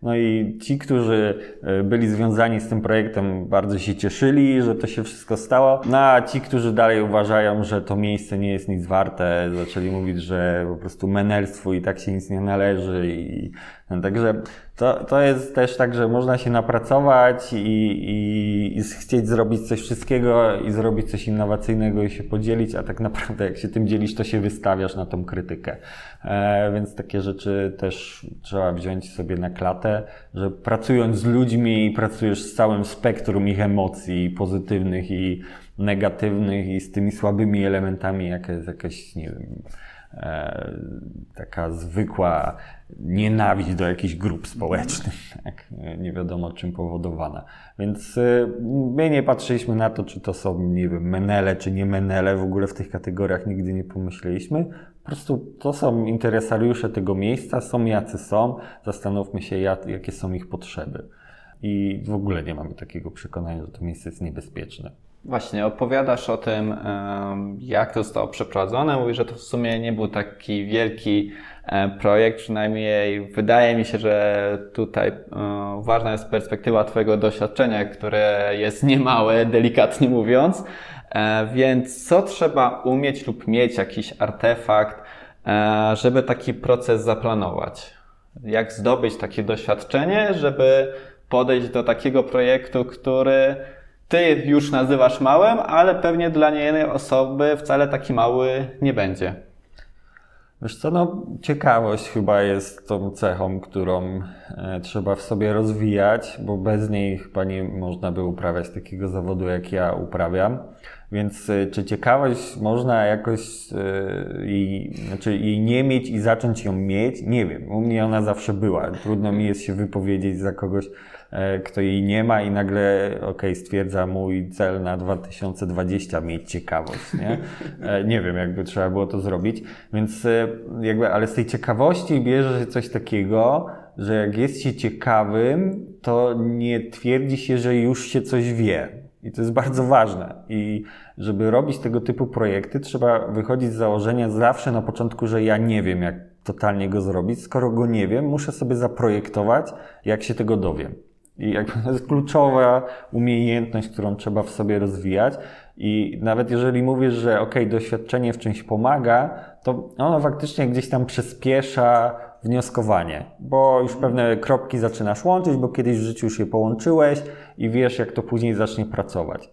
no i ci, którzy e, byli związani z tym projektem, bardzo się cieszyli, że to się wszystko stało. No a ci, którzy dalej uważają, że to miejsce nie jest nic warte, zaczęli mówić, że po prostu menelstwu i tak się nic nie należy. I, no, także to, to jest też tak, że można się napracować i, i, i chcieć zrobić coś wszystkiego i zrobić coś innowacyjnego i się podzielić, a tak naprawdę jak się tym dzielisz, to się wystawiasz na tą krytykę. E, więc takie rzeczy też trzeba wziąć sobie na klatę, że pracując z ludźmi pracujesz z całym spektrum ich emocji pozytywnych i negatywnych i z tymi słabymi elementami, jaka jest jakaś, nie wiem, taka zwykła nienawiść do jakichś grup społecznych, tak? nie wiadomo czym powodowana. Więc e, my nie patrzyliśmy na to, czy to są, nie wiem, menele, czy nie menele, w ogóle w tych kategoriach nigdy nie pomyśleliśmy. Po prostu to są interesariusze tego miejsca, są jacy są, zastanówmy się, jak, jakie są ich potrzeby. I w ogóle nie mamy takiego przekonania, że to miejsce jest niebezpieczne. Właśnie, opowiadasz o tym, jak to zostało przeprowadzone. Mówisz, że to w sumie nie był taki wielki e, projekt, przynajmniej wydaje mi się, że tutaj e, ważna jest perspektywa Twojego doświadczenia, które jest niemałe, delikatnie mówiąc. E, więc co trzeba umieć lub mieć jakiś artefakt, żeby taki proces zaplanować? Jak zdobyć takie doświadczenie, żeby podejść do takiego projektu, który ty już nazywasz małym, ale pewnie dla niejednej osoby wcale taki mały nie będzie. Wiesz co, no ciekawość chyba jest tą cechą, którą e, trzeba w sobie rozwijać, bo bez niej chyba nie można by uprawiać takiego zawodu, jak ja uprawiam. Więc e, czy ciekawość można jakoś e, jej, znaczy jej nie mieć i zacząć ją mieć? Nie wiem. U mnie ona zawsze była. Trudno mi jest się wypowiedzieć za kogoś, E, kto jej nie ma i nagle, ok, stwierdza mój cel na 2020 mieć ciekawość, nie? Nie wiem, jakby trzeba było to zrobić. Więc jakby, ale z tej ciekawości bierze się coś takiego, że jak jest się ciekawym, to nie twierdzi się, że już się coś wie. I to jest bardzo ważne. I żeby robić tego typu projekty, trzeba wychodzić z założenia zawsze na początku, że ja nie wiem, jak totalnie go zrobić. Skoro go nie wiem, muszę sobie zaprojektować, jak się tego dowiem. I jakby to jest kluczowa umiejętność, którą trzeba w sobie rozwijać. I nawet jeżeli mówisz, że ok, doświadczenie w czymś pomaga, to ono faktycznie gdzieś tam przyspiesza wnioskowanie, bo już pewne kropki zaczynasz łączyć, bo kiedyś w życiu już je połączyłeś i wiesz, jak to później zacznie pracować.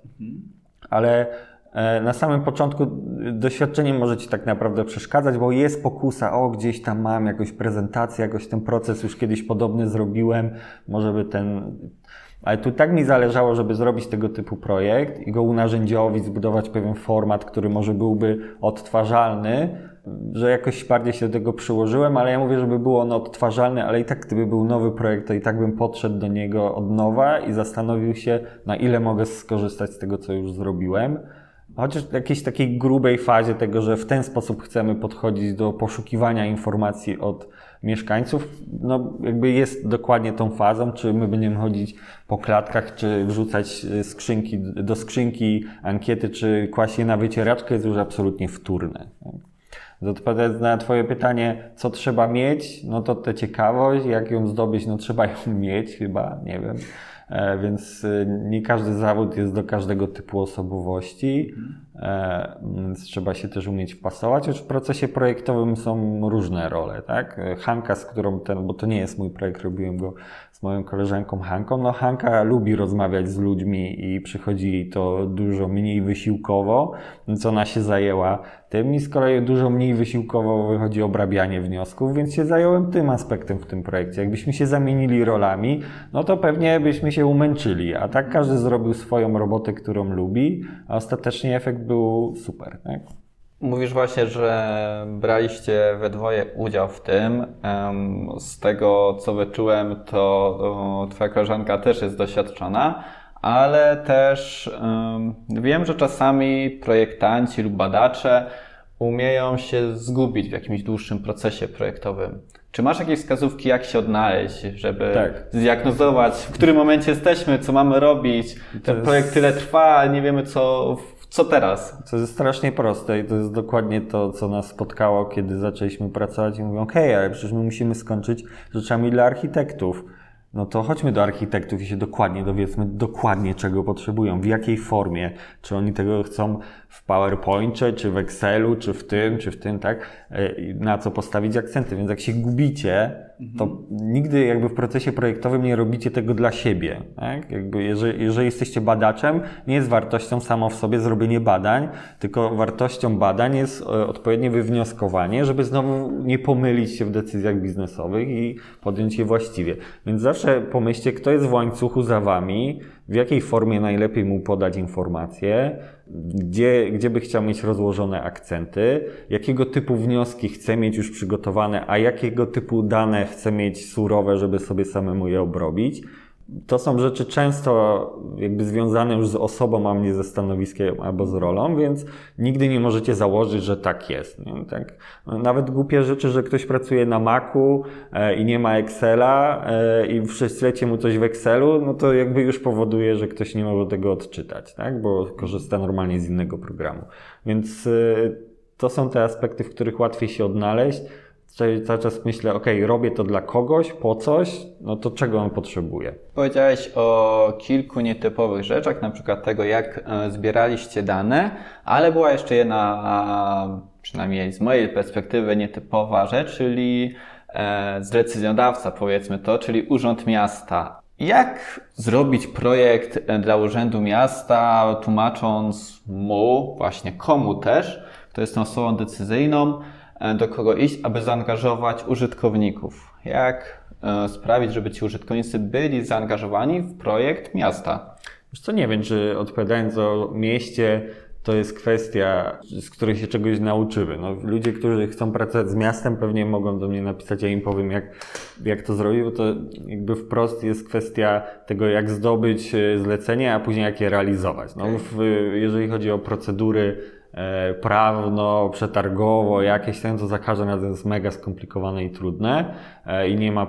Ale E, na samym początku doświadczenie może Ci tak naprawdę przeszkadzać, bo jest pokusa, o gdzieś tam mam jakąś prezentację, jakoś ten proces już kiedyś podobny zrobiłem, może by ten... Ale tu tak mi zależało, żeby zrobić tego typu projekt i go unarzędziowić, zbudować pewien format, który może byłby odtwarzalny, że jakoś bardziej się do tego przyłożyłem, ale ja mówię, żeby było on odtwarzalny, ale i tak gdyby był nowy projekt, to i tak bym podszedł do niego od nowa i zastanowił się, na ile mogę skorzystać z tego, co już zrobiłem chociaż w jakiejś takiej grubej fazie tego, że w ten sposób chcemy podchodzić do poszukiwania informacji od mieszkańców, no jakby jest dokładnie tą fazą, czy my będziemy chodzić po klatkach, czy wrzucać skrzynki, do skrzynki ankiety, czy kłaść je na wycieraczkę, jest już absolutnie wtórne. Odpowiadając na Twoje pytanie, co trzeba mieć, no to tę ciekawość, jak ją zdobyć, no trzeba ją mieć chyba, nie wiem. E, więc e, nie każdy zawód jest do każdego typu osobowości, e, więc trzeba się też umieć wpasować. Już w procesie projektowym są różne role, tak? Hanka, z którą ten, bo to nie jest mój projekt, robiłem go z moją koleżanką Hanką. No Hanka lubi rozmawiać z ludźmi i przychodzi to dużo mniej wysiłkowo, więc ona się zajęła tym i z kolei dużo mniej wysiłkowo wychodzi obrabianie wniosków, więc się zająłem tym aspektem w tym projekcie. Jakbyśmy się zamienili rolami, no to pewnie byśmy się umęczyli, a tak każdy zrobił swoją robotę, którą lubi, a ostatecznie efekt był super. Tak? Mówisz właśnie, że braliście we dwoje udział w tym. Z tego, co wyczułem, to Twoja koleżanka też jest doświadczona, ale też wiem, że czasami projektanci lub badacze umieją się zgubić w jakimś dłuższym procesie projektowym. Czy masz jakieś wskazówki, jak się odnaleźć, żeby tak. zdiagnozować, w którym momencie jesteśmy, co mamy robić? Ten jest... projekt tyle trwa, nie wiemy, co co teraz? To jest strasznie proste i to jest dokładnie to, co nas spotkało, kiedy zaczęliśmy pracować i mówią, okej, okay, ale przecież my musimy skończyć rzeczami dla architektów. No to chodźmy do architektów i się dokładnie dowiedzmy, dokładnie czego potrzebują, w jakiej formie, czy oni tego chcą w PowerPoincie, czy w Excelu, czy w tym, czy w tym, tak, e, na co postawić akcenty. Więc jak się gubicie, to mhm. nigdy jakby w procesie projektowym nie robicie tego dla siebie. Tak? Jakby jeżeli, jeżeli jesteście badaczem, nie jest wartością samo w sobie zrobienie badań, tylko wartością badań jest e, odpowiednie wywnioskowanie, żeby znowu nie pomylić się w decyzjach biznesowych i podjąć je właściwie. Więc zawsze pomyślcie, kto jest w łańcuchu za wami, w jakiej formie najlepiej mu podać informacje, gdzie, gdzie by chciał mieć rozłożone akcenty, jakiego typu wnioski chce mieć już przygotowane, a jakiego typu dane chce mieć surowe, żeby sobie samemu je obrobić to są rzeczy często jakby związane już z osobą, a nie ze stanowiskiem albo z rolą, więc nigdy nie możecie założyć, że tak jest. Nie? Tak, nawet głupie rzeczy, że ktoś pracuje na Macu e, i nie ma Excela e, i prześlecie mu coś w Excelu, no to jakby już powoduje, że ktoś nie może tego odczytać, tak? bo korzysta normalnie z innego programu. Więc e, to są te aspekty, w których łatwiej się odnaleźć cały czas myślę, ok, robię to dla kogoś, po coś, no to czego on potrzebuje? Powiedziałeś o kilku nietypowych rzeczach, na przykład tego, jak e, zbieraliście dane, ale była jeszcze jedna, przynajmniej z mojej perspektywy, nietypowa rzecz, czyli e, z decyzjodawca, powiedzmy to, czyli Urząd Miasta. Jak zrobić projekt e, dla Urzędu Miasta, tłumacząc mu, właśnie komu też, kto jest tą osobą decyzyjną, do kogo iść, aby zaangażować użytkowników. Jak e, sprawić, żeby ci użytkownicy byli zaangażowani w projekt miasta? Już co nie wiem, czy odpowiadając o mieście, to jest kwestia, z której się czegoś nauczymy. No, ludzie, którzy chcą pracować z miastem, pewnie mogą do mnie napisać, ja im powiem, jak, jak to zrobić, bo to jakby wprost jest kwestia tego, jak zdobyć e, zlecenie, a później jak je realizować. No, w, jeżeli chodzi o procedury E, prawno, przetargowo, jakieś ten, to za każdym razem jest mega skomplikowane i trudne e, i nie ma,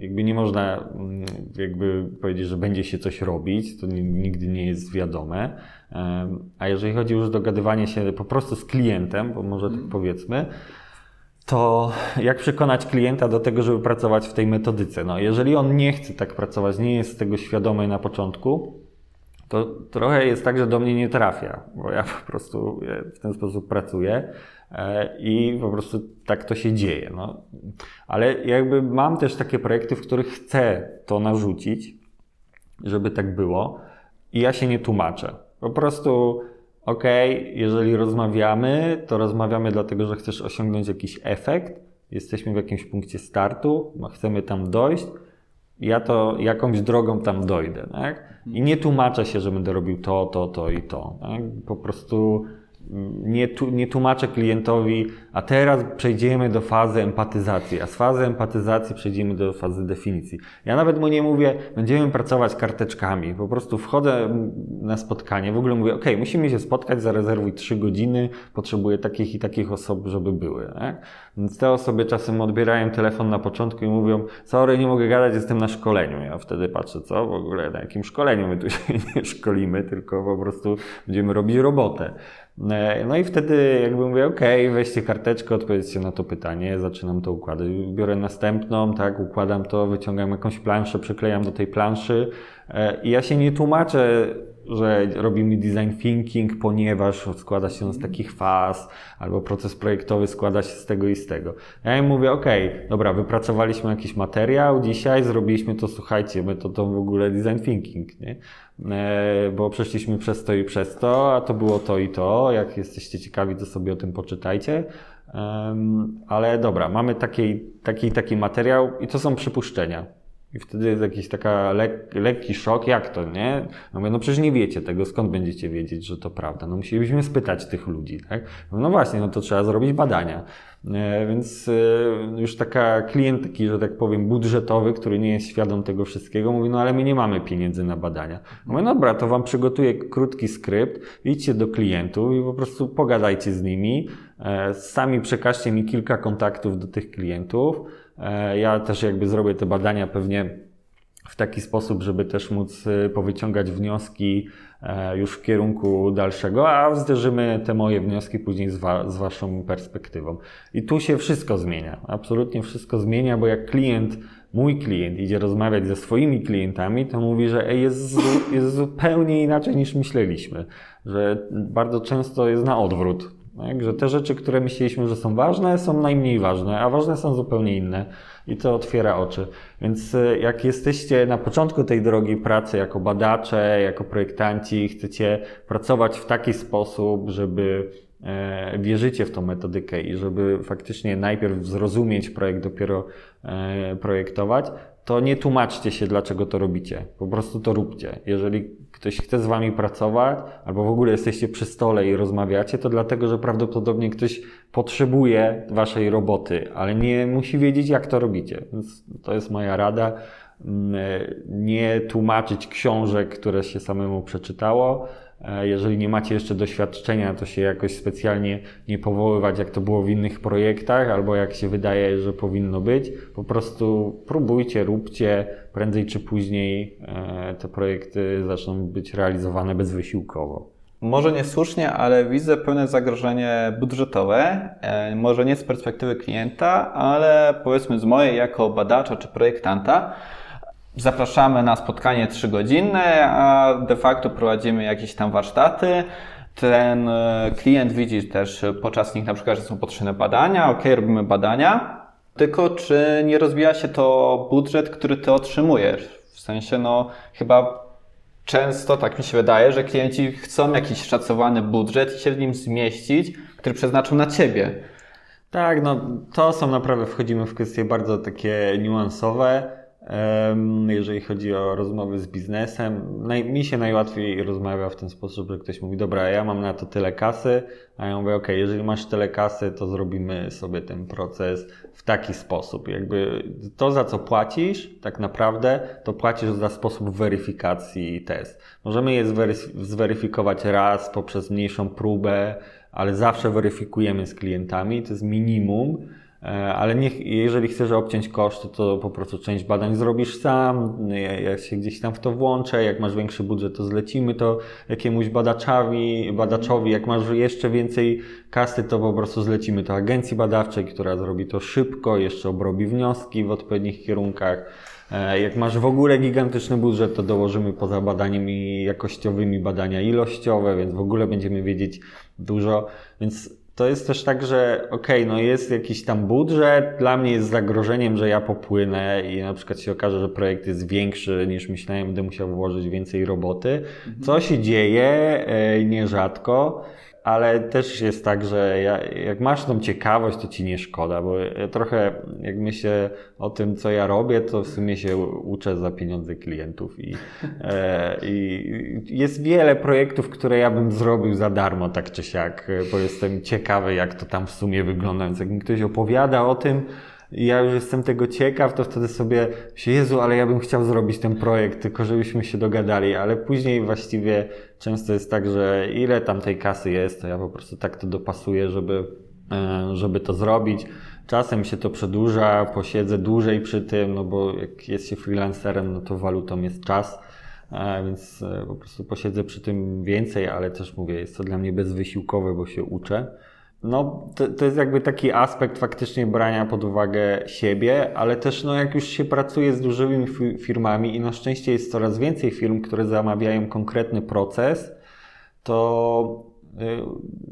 jakby nie można mm, jakby powiedzieć, że będzie się coś robić, to nigdy nie jest wiadome. E, a jeżeli chodzi już o dogadywanie się po prostu z klientem, bo może tak powiedzmy, to jak przekonać klienta do tego, żeby pracować w tej metodyce? No, jeżeli on nie chce tak pracować, nie jest tego świadomy na początku, to trochę jest tak, że do mnie nie trafia, bo ja po prostu w ten sposób pracuję e, i po prostu tak to się dzieje. No. Ale jakby mam też takie projekty, w których chcę to narzucić, żeby tak było i ja się nie tłumaczę. Po prostu ok, jeżeli rozmawiamy, to rozmawiamy dlatego, że chcesz osiągnąć jakiś efekt, jesteśmy w jakimś punkcie startu, chcemy tam dojść, ja to jakąś drogą tam dojdę, tak? I nie tłumaczę się, że będę robił to, to, to i to. Tak? Po prostu nie, nie tłumaczę klientowi, a teraz przejdziemy do fazy empatyzacji, a z fazy empatyzacji przejdziemy do fazy definicji. Ja nawet mu nie mówię, będziemy pracować karteczkami. Po prostu wchodzę na spotkanie, w ogóle mówię, ok, musimy się spotkać, zarezerwuj trzy godziny, potrzebuję takich i takich osób, żeby były. Tak? Więc te osoby czasem odbierają telefon na początku i mówią, sorry, nie mogę gadać, jestem na szkoleniu. Ja wtedy patrzę, co w ogóle, na jakim szkoleniu my tu się nie szkolimy, tylko po prostu będziemy robić robotę. E, no i wtedy jakby mówię, ok, weźcie karteczkę, odpowiedzcie na to pytanie, zaczynam to układać. Biorę następną, tak, układam to, wyciągam jakąś planszę, przyklejam do tej planszy e, i ja się nie tłumaczę że robimy design thinking, ponieważ składa się z takich faz, albo proces projektowy składa się z tego i z tego. Ja im mówię, ok, dobra, wypracowaliśmy jakiś materiał, dzisiaj zrobiliśmy to, słuchajcie, to w ogóle design thinking, nie? E, bo przeszliśmy przez to i przez to, a to było to i to, jak jesteście ciekawi, to sobie o tym poczytajcie. ale dobra, mamy taki, taki, taki materiał i to są przypuszczenia. I wtedy jest jakiś taka lek, lekki szok, jak to, nie? No mówię, no przecież nie wiecie tego, skąd będziecie wiedzieć, że to prawda? No musielibyśmy spytać tych ludzi, tak? No właśnie, no to trzeba zrobić badania. E, więc e, już taka klient taki, że tak powiem, budżetowy, który nie jest świadom tego wszystkiego, mówi, no ale my nie mamy pieniędzy na badania. Mówię, no dobra, to wam przygotuję krótki skrypt, idźcie do klientów i po prostu pogadajcie z nimi, e, sami przekażcie mi kilka kontaktów do tych klientów, ja też jakby zrobię te badania pewnie w taki sposób, żeby też móc e, powyciągać wnioski e, już w kierunku dalszego, a zderzymy te moje wnioski później z, wa z Waszą perspektywą. I tu się wszystko zmienia. Absolutnie wszystko zmienia, bo jak klient, mój klient idzie rozmawiać ze swoimi klientami, to mówi, że jest, jest zupełnie inaczej niż myśleliśmy. Że bardzo często jest na odwrót tak? Że te rzeczy, które myśleliśmy, że są ważne, są najmniej ważne, a ważne są zupełnie inne i to otwiera oczy. Więc e, jak jesteście na początku tej drogi pracy jako badacze, jako projektanci, chcecie pracować w taki sposób, żeby e, wierzycie w tą metodykę i żeby faktycznie najpierw zrozumieć projekt, dopiero e, projektować, to nie tłumaczcie się, dlaczego to robicie. Po prostu to róbcie. Jeżeli ktoś chce z wami pracować, albo w ogóle jesteście przy stole i rozmawiacie, to dlatego, że prawdopodobnie ktoś potrzebuje waszej roboty, ale nie musi wiedzieć, jak to robicie. Więc to jest moja rada. Mm, nie tłumaczyć książek, które się samemu przeczytało, E, jeżeli nie macie jeszcze doświadczenia, to się jakoś specjalnie nie powoływać, jak to było w innych projektach, albo jak się wydaje, że powinno być. Po prostu próbujcie, róbcie. Prędzej czy później e, te projekty zaczną być realizowane bezwysiłkowo. Może niesłusznie, ale widzę pewne zagrożenie budżetowe. E, może nie z perspektywy klienta, ale powiedzmy z mojej jako badacza czy projektanta zapraszamy na spotkanie trzygodzinne, a de facto prowadzimy jakieś tam warsztaty. Ten e, klient widzi też podczas nich na przykład, że są potrzebne badania, ok, robimy badania, tylko czy nie rozwija się to budżet, który ty otrzymujesz? W sensie, no chyba często tak mi się wydaje, że klienci chcą jakiś szacowany budżet i się w nim zmieścić, który przeznaczą na ciebie. Tak, no to są naprawdę, wchodzimy w kwestie bardzo takie niuansowe jeżeli chodzi o rozmowy z biznesem. Mi się najłatwiej rozmawia w ten sposób, że ktoś mówi, dobra, ja mam na to tyle kasy, a ja mówię, ok, jeżeli masz tyle kasy, to zrobimy sobie ten proces w taki sposób. Jakby to, za co płacisz, tak naprawdę, to płacisz za sposób weryfikacji test. Możemy je zweryfikować raz poprzez mniejszą próbę, ale zawsze weryfikujemy z klientami, to jest minimum ale niech, jeżeli chcesz obciąć koszty, to po prostu część badań zrobisz sam, jak się gdzieś tam w to włączę, jak masz większy budżet, to zlecimy to jakiemuś badaczowi, badaczowi, jak masz jeszcze więcej kasy, to po prostu zlecimy to agencji badawczej, która zrobi to szybko, jeszcze obrobi wnioski w odpowiednich kierunkach. E, jak masz w ogóle gigantyczny budżet, to dołożymy poza badaniami jakościowymi badania ilościowe, więc w ogóle będziemy wiedzieć dużo, więc to jest też tak, że okej, okay, no jest jakiś tam budżet, dla mnie jest zagrożeniem, że ja popłynę i na przykład się okaże, że projekt jest większy niż myślałem, będę musiał włożyć więcej roboty. Co się dzieje e, nierzadko, ale też jest tak, że ja, jak masz tą ciekawość, to ci nie szkoda, bo ja trochę jak myślę o tym, co ja robię, to w sumie się uczę za pieniądze klientów i, e, i jest wiele projektów, które ja bym zrobił za darmo, tak czy siak, bo jestem ciekawy, jak to tam w sumie wygląda, więc jak mi ktoś opowiada o tym, i ja już jestem tego ciekaw, to wtedy sobie się, Jezu, ale ja bym chciał zrobić ten projekt, tylko żebyśmy się dogadali, ale później właściwie często jest tak, że ile tam tej kasy jest, to ja po prostu tak to dopasuję, żeby, e, żeby to zrobić. Czasem się to przedłuża, posiedzę dłużej przy tym, no bo jak jest się freelancerem, no to walutą jest czas, e, więc e, po prostu posiedzę przy tym więcej, ale też mówię, jest to dla mnie bezwysiłkowe, bo się uczę. No, to, to, jest jakby taki aspekt faktycznie brania pod uwagę siebie, ale też no, jak już się pracuje z dużymi firmami i na szczęście jest coraz więcej firm, które zamawiają konkretny proces, to y,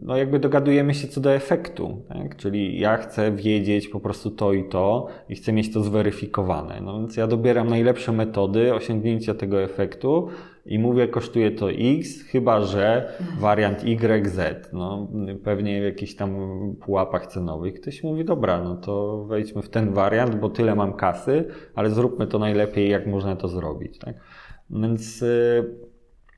no jakby dogadujemy się co do efektu, tak? czyli ja chcę wiedzieć po prostu to i to i chcę mieć to zweryfikowane. No więc ja dobieram najlepsze metody osiągnięcia tego efektu, i mówię, kosztuje to X, chyba że wariant Y, Z. No, pewnie w jakichś tam pułapach cenowych. Ktoś mówi, dobra, no to wejdźmy w ten wariant, bo tyle mam kasy, ale zróbmy to najlepiej, jak można to zrobić. Tak? Więc y,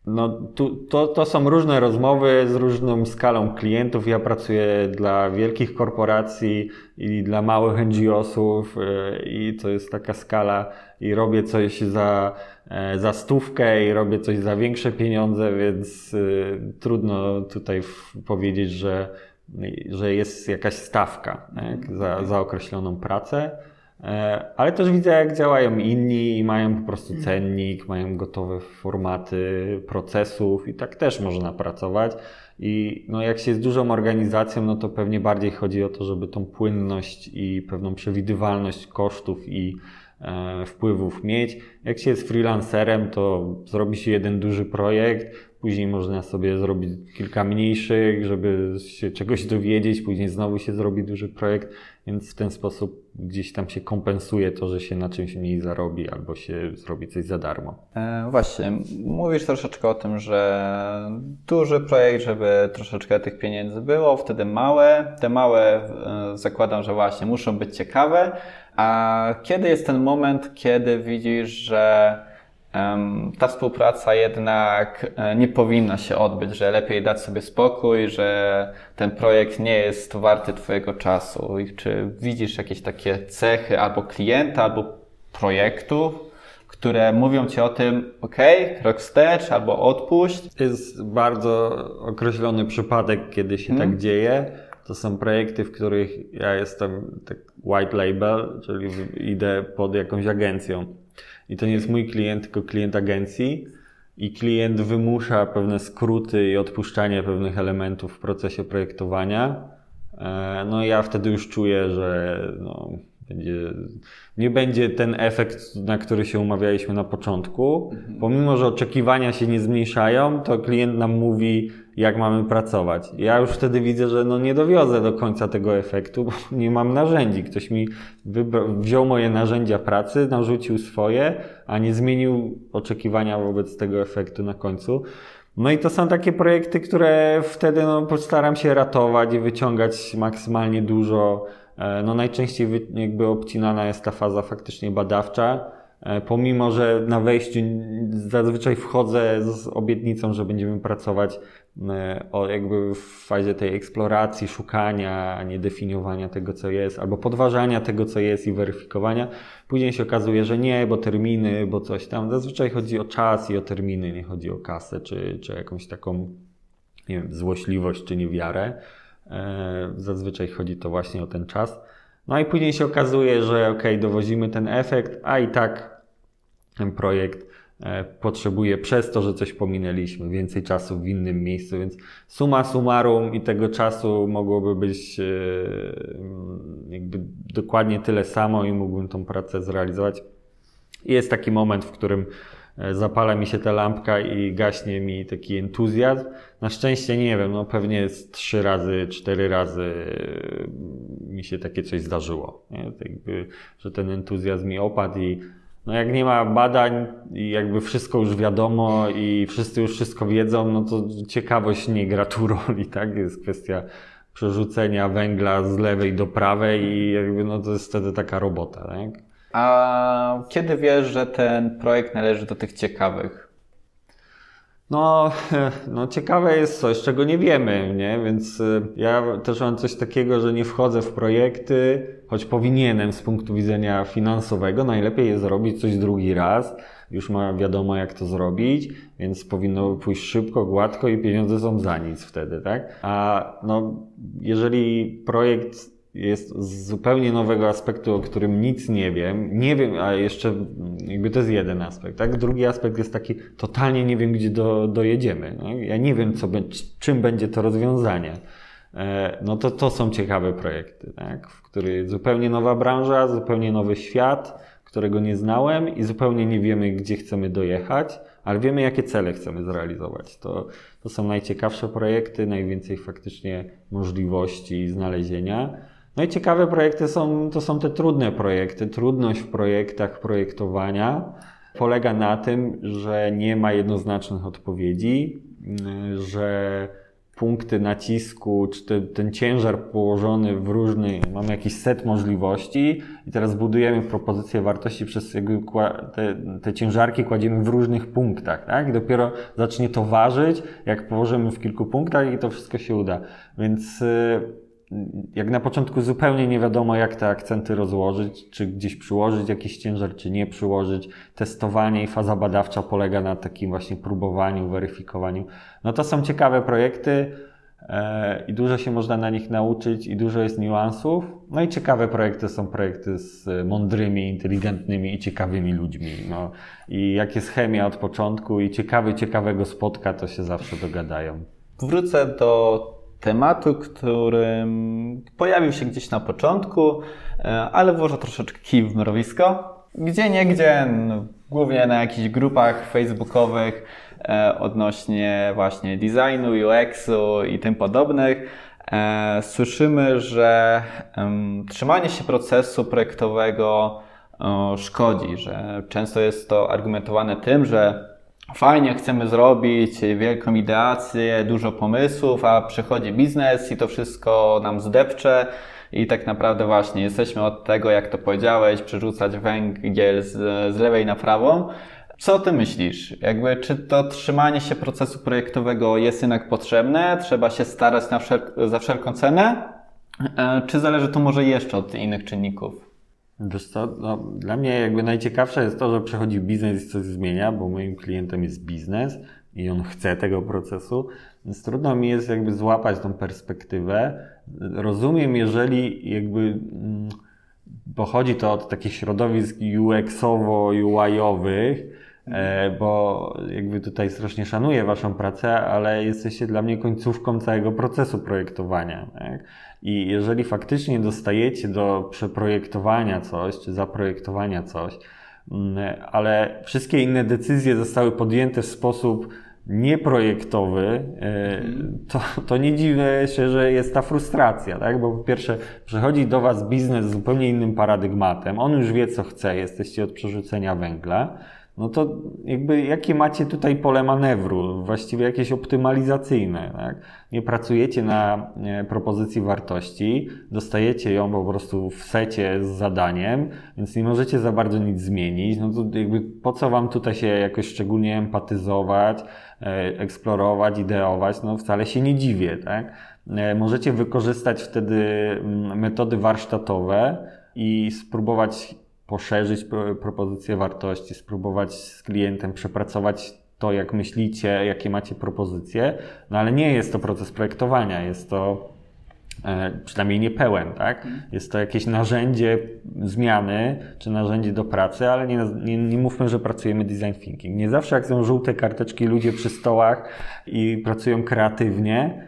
no, tu, to, to są różne rozmowy z różną skalą klientów. Ja pracuję dla wielkich korporacji i dla małych NGO-sów y, i to jest taka skala i robię coś za E, za stówkę i robię coś za większe pieniądze, więc y, trudno tutaj powiedzieć, że, że jest jakaś stawka tak, za, za określoną pracę. E, ale też widzę, jak działają inni i mają po prostu cennik, mają gotowe formaty procesów i tak też można pracować. I no, jak się jest dużą organizacją, no to pewnie bardziej chodzi o to, żeby tą płynność i pewną przewidywalność kosztów i E, wpływów mieć. Jak się jest freelancerem, to zrobi się jeden duży projekt, później można sobie zrobić kilka mniejszych, żeby się czegoś dowiedzieć, później znowu się zrobi duży projekt, więc w ten sposób gdzieś tam się kompensuje to, że się na czymś mniej zarobi albo się zrobi coś za darmo. E, właśnie, mówisz troszeczkę o tym, że duży projekt, żeby troszeczkę tych pieniędzy było, wtedy małe. Te małe e, zakładam, że właśnie muszą być ciekawe, a kiedy jest ten moment, kiedy widzisz, że ta współpraca jednak e, nie powinna się odbyć, że lepiej dać sobie spokój, że ten projekt nie jest warty Twojego czasu? I czy widzisz jakieś takie cechy albo klienta, albo projektu, które mówią Ci o tym, ok, krok wstecz albo odpuść? Jest bardzo określony przypadek, kiedy się hmm. tak dzieje. To są projekty, w których ja jestem tak white label, czyli idę pod jakąś agencją. I to nie jest mój klient, tylko klient agencji. I klient wymusza pewne skróty i odpuszczanie pewnych elementów w procesie projektowania. E, no i ja wtedy już czuję, że no, będzie, nie będzie ten efekt, na który się umawialiśmy na początku. Mhm. Pomimo, że oczekiwania się nie zmniejszają, to klient nam mówi, jak mamy pracować. Ja już wtedy widzę, że no nie dowiozę do końca tego efektu, bo nie mam narzędzi. Ktoś mi wziął moje narzędzia pracy, narzucił swoje, a nie zmienił oczekiwania wobec tego efektu na końcu. No i to są takie projekty, które wtedy no, postaram się ratować i wyciągać maksymalnie dużo. E, no najczęściej jakby obcinana jest ta faza faktycznie badawcza pomimo, że na wejściu zazwyczaj wchodzę z obietnicą, że będziemy pracować e, jakby w fazie tej eksploracji, szukania, a nie definiowania tego, co jest, albo podważania tego, co jest i weryfikowania. Później się okazuje, że nie, bo terminy, bo coś tam. Zazwyczaj chodzi o czas i o terminy, nie chodzi o kasę, czy, czy jakąś taką, nie wiem, złośliwość, czy niewiarę. E, zazwyczaj chodzi to właśnie o ten czas. No i później się okazuje, że ok, dowozimy ten efekt, a i tak projekt e, potrzebuje przez to, że coś pominęliśmy, więcej czasu w innym miejscu, więc suma summarum i tego czasu mogłoby być e, jakby dokładnie tyle samo i mógłbym tą pracę zrealizować. Jest taki moment, w którym E, zapala mi się ta lampka i gaśnie mi taki entuzjazm. Na szczęście nie wiem, no pewnie jest trzy razy, cztery razy mi się takie coś zdarzyło. Że ten entuzjazm mi opadł i no jak nie ma badań i jakby wszystko już wiadomo i wszyscy już wszystko wiedzą, no to ciekawość nie gra tu roli, tak? Jest kwestia przerzucenia węgla z lewej do prawej i jakby no to jest wtedy taka robota, tak? A kiedy wiesz, że ten projekt należy do tych ciekawych? No, no ciekawe jest coś, czego nie wiemy, nie? Więc y, ja też mam coś takiego, że nie wchodzę w projekty, choć powinienem z punktu widzenia finansowego. Najlepiej jest zrobić coś drugi raz. Już ma wiadomo, jak to zrobić, więc powinno pójść szybko, gładko i pieniądze są za nic wtedy, tak? A no, jeżeli projekt jest z zupełnie nowego aspektu, o którym nic nie wiem. Nie wiem, a jeszcze jakby to jest jeden aspekt, tak? Drugi aspekt jest taki, totalnie nie wiem, gdzie do, dojedziemy. Ja nie wiem, co, czym będzie to rozwiązanie. E, no to to są ciekawe projekty, tak? w których zupełnie nowa branża, zupełnie nowy świat, którego nie znałem i zupełnie nie wiemy, gdzie chcemy dojechać, ale wiemy, jakie cele chcemy zrealizować. To, to są najciekawsze projekty, najwięcej faktycznie możliwości znalezienia. No i ciekawe projekty są, to są te trudne projekty. Trudność w projektach projektowania polega na tym, że nie ma jednoznacznych odpowiedzi, że punkty nacisku, czy te, ten ciężar położony w różny, mamy jakiś set możliwości i teraz budujemy propozycję wartości przez jakby te, te ciężarki kładziemy w różnych punktach, tak? I dopiero zacznie to ważyć, jak położymy w kilku punktach i to wszystko się uda. Więc y, jak na początku zupełnie nie wiadomo, jak te akcenty rozłożyć, czy gdzieś przyłożyć jakiś ciężar, czy nie przyłożyć. Testowanie i faza badawcza polega na takim właśnie próbowaniu, weryfikowaniu. No to są ciekawe projekty e, i dużo się można na nich nauczyć i dużo jest niuansów. No i ciekawe projekty są projekty z mądrymi, inteligentnymi i ciekawymi ludźmi. No. I jak jest chemia od początku i ciekawy ciekawego spotka, to się zawsze dogadają. Wrócę do tematu, którym pojawił się gdzieś na początku, e, ale włożę troszeczkę kij w mrowisko. Gdzie niegdzie, głównie na jakichś grupach facebookowych e, odnośnie właśnie designu, UX-u i tym podobnych, e, słyszymy, że trzymanie się procesu projektowego szkodzi, że często jest to argumentowane tym, że fajnie chcemy zrobić wielką ideację, dużo pomysłów, a przychodzi biznes i to wszystko nam zdepcze. I tak naprawdę właśnie jesteśmy od tego, jak to powiedziałeś, przerzucać węgiel z, z lewej na prawą. Co ty myślisz? Jakby, czy to trzymanie się procesu projektowego jest jednak potrzebne? Trzeba się starać na wszel za wszelką cenę? E, czy zależy to może jeszcze od innych czynników? Wiesz co, no, dla mnie jakby najciekawsze jest to, że przechodzi biznes i coś zmienia, bo moim klientem jest biznes i on chce tego procesu, więc trudno mi jest jakby złapać tą perspektywę. Rozumiem, jeżeli jakby mm, pochodzi to od takich środowisk UX-owo-UI-owych, bo jakby tutaj strasznie szanuję Waszą pracę, ale jesteście dla mnie końcówką całego procesu projektowania. Tak? I jeżeli faktycznie dostajecie do przeprojektowania coś, czy zaprojektowania coś, mm, ale wszystkie inne decyzje zostały podjęte w sposób nieprojektowy, e, to, to nie dziwię się, że jest ta frustracja, tak? Bo po pierwsze, przychodzi do Was biznes z zupełnie innym paradygmatem, on już wie, co chce, jesteście od przerzucenia węgla, no to jakby jakie macie tutaj pole manewru, właściwie jakieś optymalizacyjne, tak? Nie pracujecie na propozycji wartości, dostajecie ją po prostu w secie z zadaniem, więc nie możecie za bardzo nic zmienić, no to jakby po co wam tutaj się jakoś szczególnie empatyzować, e, eksplorować, ideować, no wcale się nie dziwię, tak? E, możecie wykorzystać wtedy mm, metody warsztatowe i spróbować poszerzyć propozycję wartości, spróbować z klientem przepracować to, jak myślicie, jakie macie propozycje, no ale nie jest to proces projektowania, jest to e, przynajmniej nie pełen, tak? Mhm. Jest to jakieś narzędzie zmiany, czy narzędzie do pracy, ale nie, nie, nie mówmy, że pracujemy design thinking. Nie zawsze jak są żółte karteczki ludzie przy stołach i pracują kreatywnie,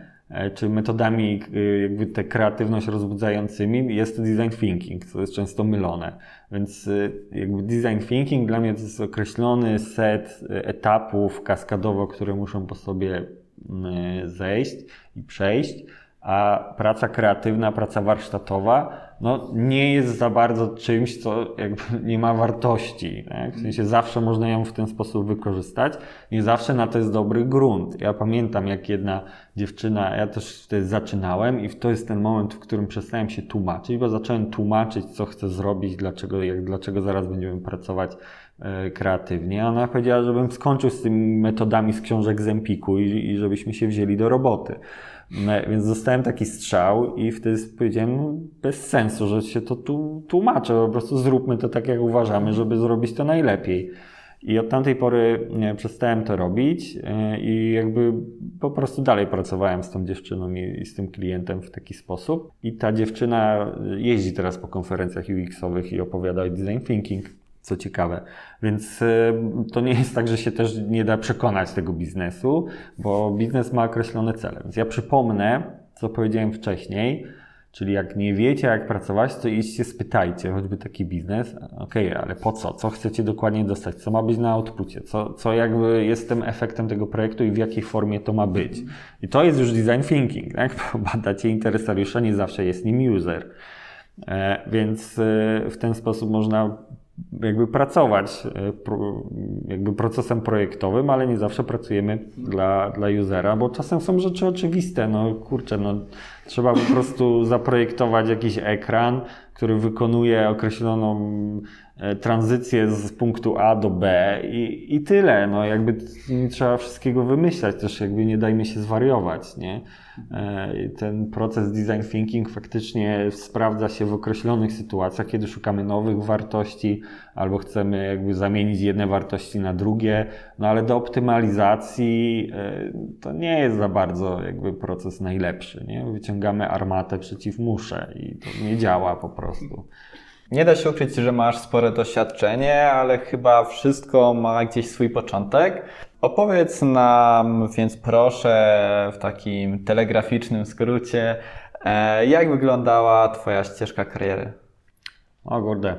czy metodami e, jakby tę kreatywność rozbudzającymi jest design thinking, co jest często mylone. Więc e, jakby design thinking dla mnie to jest określony set etapów kaskadowo, które muszą po sobie zejść i przejść, a praca kreatywna, praca warsztatowa no, nie jest za bardzo czymś, co jakby nie ma wartości. Tak? W sensie zawsze można ją w ten sposób wykorzystać. Nie zawsze na to jest dobry grunt. Ja pamiętam, jak jedna dziewczyna, ja też wtedy zaczynałem i to jest ten moment, w którym przestałem się tłumaczyć, bo zacząłem tłumaczyć, co chcę zrobić, dlaczego, jak, dlaczego zaraz będziemy pracować e, kreatywnie. Ona powiedziała, żebym skończył z tymi metodami z książek z Empiku i, i żebyśmy się wzięli do roboty. No, więc dostałem taki strzał i wtedy powiedziałem, no, bez sensu, że się to tu tłumaczę, po prostu zróbmy to tak, jak uważamy, żeby zrobić to najlepiej. I od tamtej pory przestałem to robić e, i jakby po prostu dalej pracowałem z tą dziewczyną i, i, z tym klientem w taki sposób. I ta dziewczyna jeździ teraz po konferencjach UX-owych i opowiada o design thinking co ciekawe. Więc e, to nie jest tak, że się też nie da przekonać tego biznesu, bo biznes ma określone cele. Więc ja przypomnę, co powiedziałem wcześniej, czyli jak nie wiecie, jak pracować, to idźcie, spytajcie, choćby taki biznes, ok, ale po co? Co chcecie dokładnie dostać? Co ma być na outpucie? Co, co jakby jest tym efektem tego projektu i w jakiej formie to ma być? I to jest już design thinking, tak? Badacie interesariusza, nie zawsze jest nim user. E, więc e, w ten sposób można jakby pracować e, jakby procesem projektowym, ale nie zawsze pracujemy dla, dla usera, bo czasem są rzeczy oczywiste, no kurczę, no trzeba po prostu zaprojektować jakiś ekran, który wykonuje określoną tranzycję z punktu A do B i, i tyle, no jakby nie trzeba wszystkiego wymyślać, też jakby nie dajmy się zwariować, nie? E, ten proces design thinking faktycznie sprawdza się w określonych sytuacjach, kiedy szukamy nowych wartości albo chcemy jakby zamienić jedne wartości na drugie, no ale do optymalizacji e, to nie jest za bardzo jakby proces najlepszy. Nie? Wyciągamy armatę przeciw musze i to nie działa po prostu. Nie da się ukryć, że masz spore doświadczenie, ale chyba wszystko ma gdzieś swój początek. Opowiedz nam więc proszę w takim telegraficznym skrócie, e, jak wyglądała Twoja ścieżka kariery? O kurde.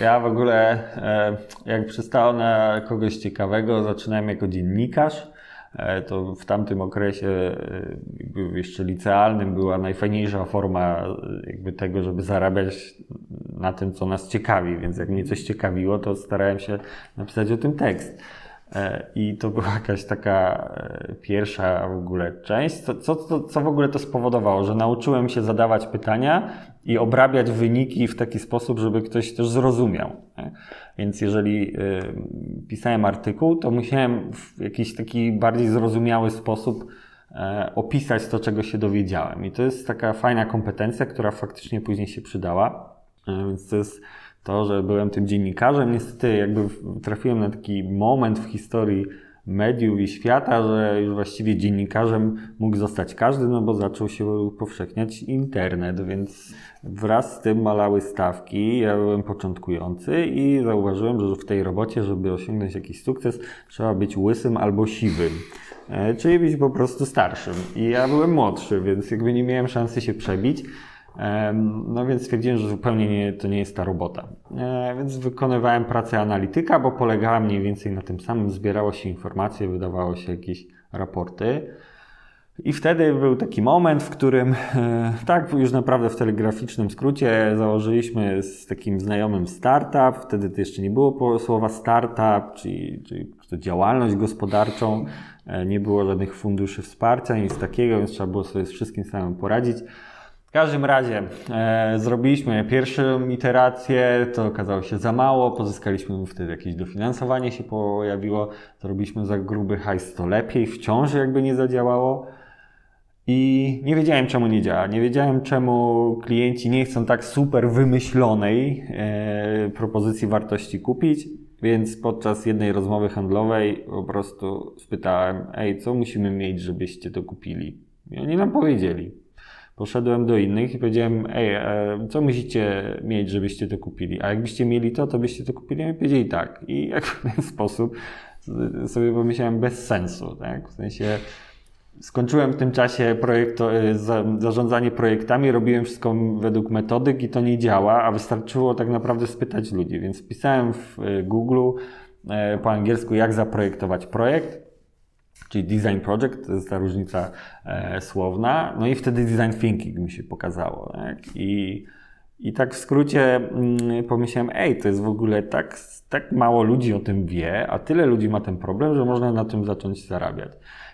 Ja w ogóle, e, jak przystało na kogoś ciekawego, zaczynałem jako dziennikarz. E, to w tamtym okresie, jeszcze licealnym, była najfajniejsza forma jakby tego, żeby zarabiać na tym, co nas ciekawi. Więc jak mnie coś ciekawiło, to starałem się napisać o tym tekst. E, I to była jakaś taka e, pierwsza w ogóle część. Co, co, co w ogóle to spowodowało? Że nauczyłem się zadawać pytania i obrabiać wyniki w taki sposób, żeby ktoś też zrozumiał. Więc jeżeli e, pisałem artykuł, to musiałem w jakiś taki bardziej zrozumiały sposób opisać to, czego się dowiedziałem. I to jest taka fajna kompetencja, która faktycznie później się przydała. Więc to jest to, że byłem tym dziennikarzem, niestety jakby trafiłem na taki moment w historii mediów i świata, że już właściwie dziennikarzem mógł zostać każdy, no bo zaczął się upowszechniać internet, więc wraz z tym malały stawki. Ja byłem początkujący i zauważyłem, że w tej robocie, żeby osiągnąć jakiś sukces, trzeba być łysym albo siwym. E, czyli być po prostu starszym. I ja byłem młodszy, więc jakby nie miałem szansy się przebić. No więc stwierdziłem, że zupełnie nie, to nie jest ta robota. E, więc wykonywałem pracę analityka, bo polegała mniej więcej na tym samym. Zbierało się informacje, wydawało się jakieś raporty. I wtedy był taki moment, w którym, e, tak, już naprawdę w telegraficznym skrócie, założyliśmy z takim znajomym startup. Wtedy to jeszcze nie było słowa startup, czyli, czyli to działalność gospodarczą. E, nie było żadnych funduszy wsparcia, nic takiego, więc trzeba było sobie z wszystkim samym poradzić. W każdym razie e, zrobiliśmy pierwszą iterację, to okazało się za mało, pozyskaliśmy wtedy jakieś dofinansowanie się pojawiło, zrobiliśmy za gruby hajs, to lepiej, wciąż jakby nie zadziałało. I nie wiedziałem, czemu nie działa. Nie wiedziałem, czemu klienci nie chcą tak super wymyślonej e, propozycji wartości kupić. Więc podczas jednej rozmowy handlowej po prostu spytałem: Ej, co musimy mieć, żebyście to kupili? I oni nam powiedzieli. Poszedłem do innych i powiedziałem, ej, e, co musicie mieć, żebyście to kupili? A jakbyście mieli to, to byście to kupili? I powiedzieli tak. I jak w ten sposób sobie pomyślałem, bez sensu, tak? W sensie skończyłem w tym czasie projekto, e, zarządzanie projektami, robiłem wszystko według metodyk i to nie działa, a wystarczyło tak naprawdę spytać ludzi. Więc wpisałem w e, Google po angielsku, jak zaprojektować projekt czyli design project, to jest ta różnica e, słowna, no i wtedy design thinking mi się pokazało. Tak? I I tak w skrócie mm, pomyślałem, ej, to jest w ogóle tak, tak mało ludzi o tym wie, a tyle ludzi ma ten problem, że można na tym zacząć zarabiać.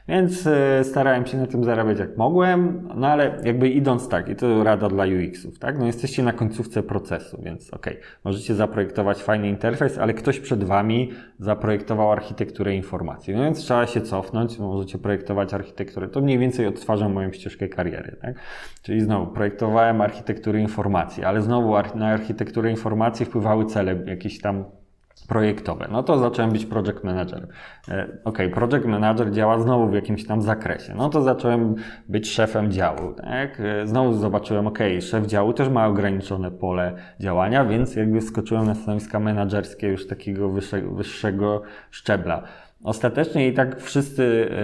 Więc e, starałem się na tym zarabiać jak mogłem, no ale jakby idąc tak, i to rada dla UX-ów, tak? No jesteście na końcówce procesu, więc okej, okay, możecie zaprojektować fajny interfejs, ale ktoś przed Wami zaprojektował architekturę informacji. No więc trzeba się cofnąć, możecie projektować architekturę. To mniej więcej odtwarza moją ścieżkę kariery, tak? Czyli znowu projektowałem architekturę informacji, ale znowu na architekturę informacji wpływały cele jakieś tam projektowe. No to zacząłem być project manager. E, ok, project manager działa znowu w jakimś tam zakresie. No to zacząłem być szefem działu. Tak? E, znowu zobaczyłem, ok, szef działu też ma ograniczone pole działania, więc jakby skoczyłem na stanowiska menedżerskie już takiego wyższego, wyższego szczebla. Ostatecznie i tak wszyscy e,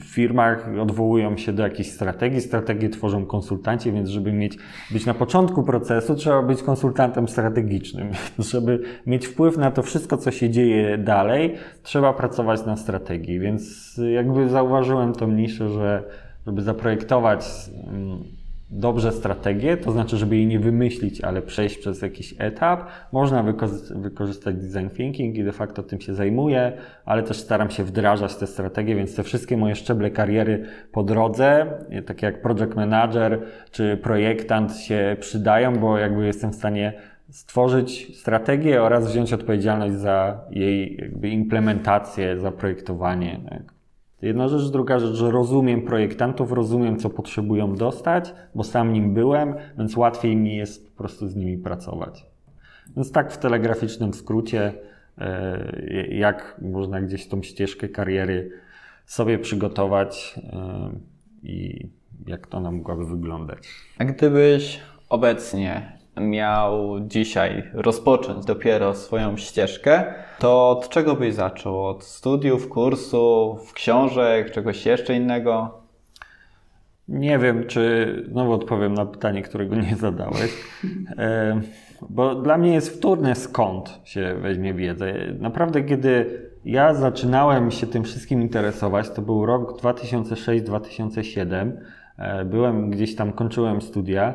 w firmach odwołują się do jakiejś strategii. Strategie tworzą konsultanci, więc żeby mieć, być na początku procesu, trzeba być konsultantem strategicznym. Żeby mieć wpływ na to wszystko, co się dzieje dalej, trzeba pracować na strategii. Więc jakby zauważyłem tą niszę, że żeby zaprojektować mm, dobrze strategię, to znaczy, żeby jej nie wymyślić, ale przejść przez jakiś etap. Można wykorzystać design thinking i de facto tym się zajmuję, ale też staram się wdrażać te strategie, więc te wszystkie moje szczeble kariery po drodze, takie jak project manager czy projektant się przydają, bo jakby jestem w stanie stworzyć strategię oraz wziąć odpowiedzialność za jej implementację, za projektowanie. Tak. Jedna rzecz, druga rzecz, że rozumiem projektantów, rozumiem, co potrzebują dostać, bo sam nim byłem, więc łatwiej mi jest po prostu z nimi pracować. Więc tak w telegraficznym skrócie, e, jak można gdzieś tą ścieżkę kariery sobie przygotować e, i jak to ona mogłaby wyglądać. A gdybyś obecnie miał dzisiaj rozpocząć dopiero swoją ścieżkę, to od czego byś zaczął? Od studiów, kursów, książek, czegoś jeszcze innego? Nie wiem, czy znowu odpowiem na pytanie, którego nie zadałeś. E, bo dla mnie jest wtórne skąd się weźmie wiedzę. Naprawdę, kiedy ja zaczynałem się tym wszystkim interesować, to był rok 2006-2007. E, byłem gdzieś tam, kończyłem studia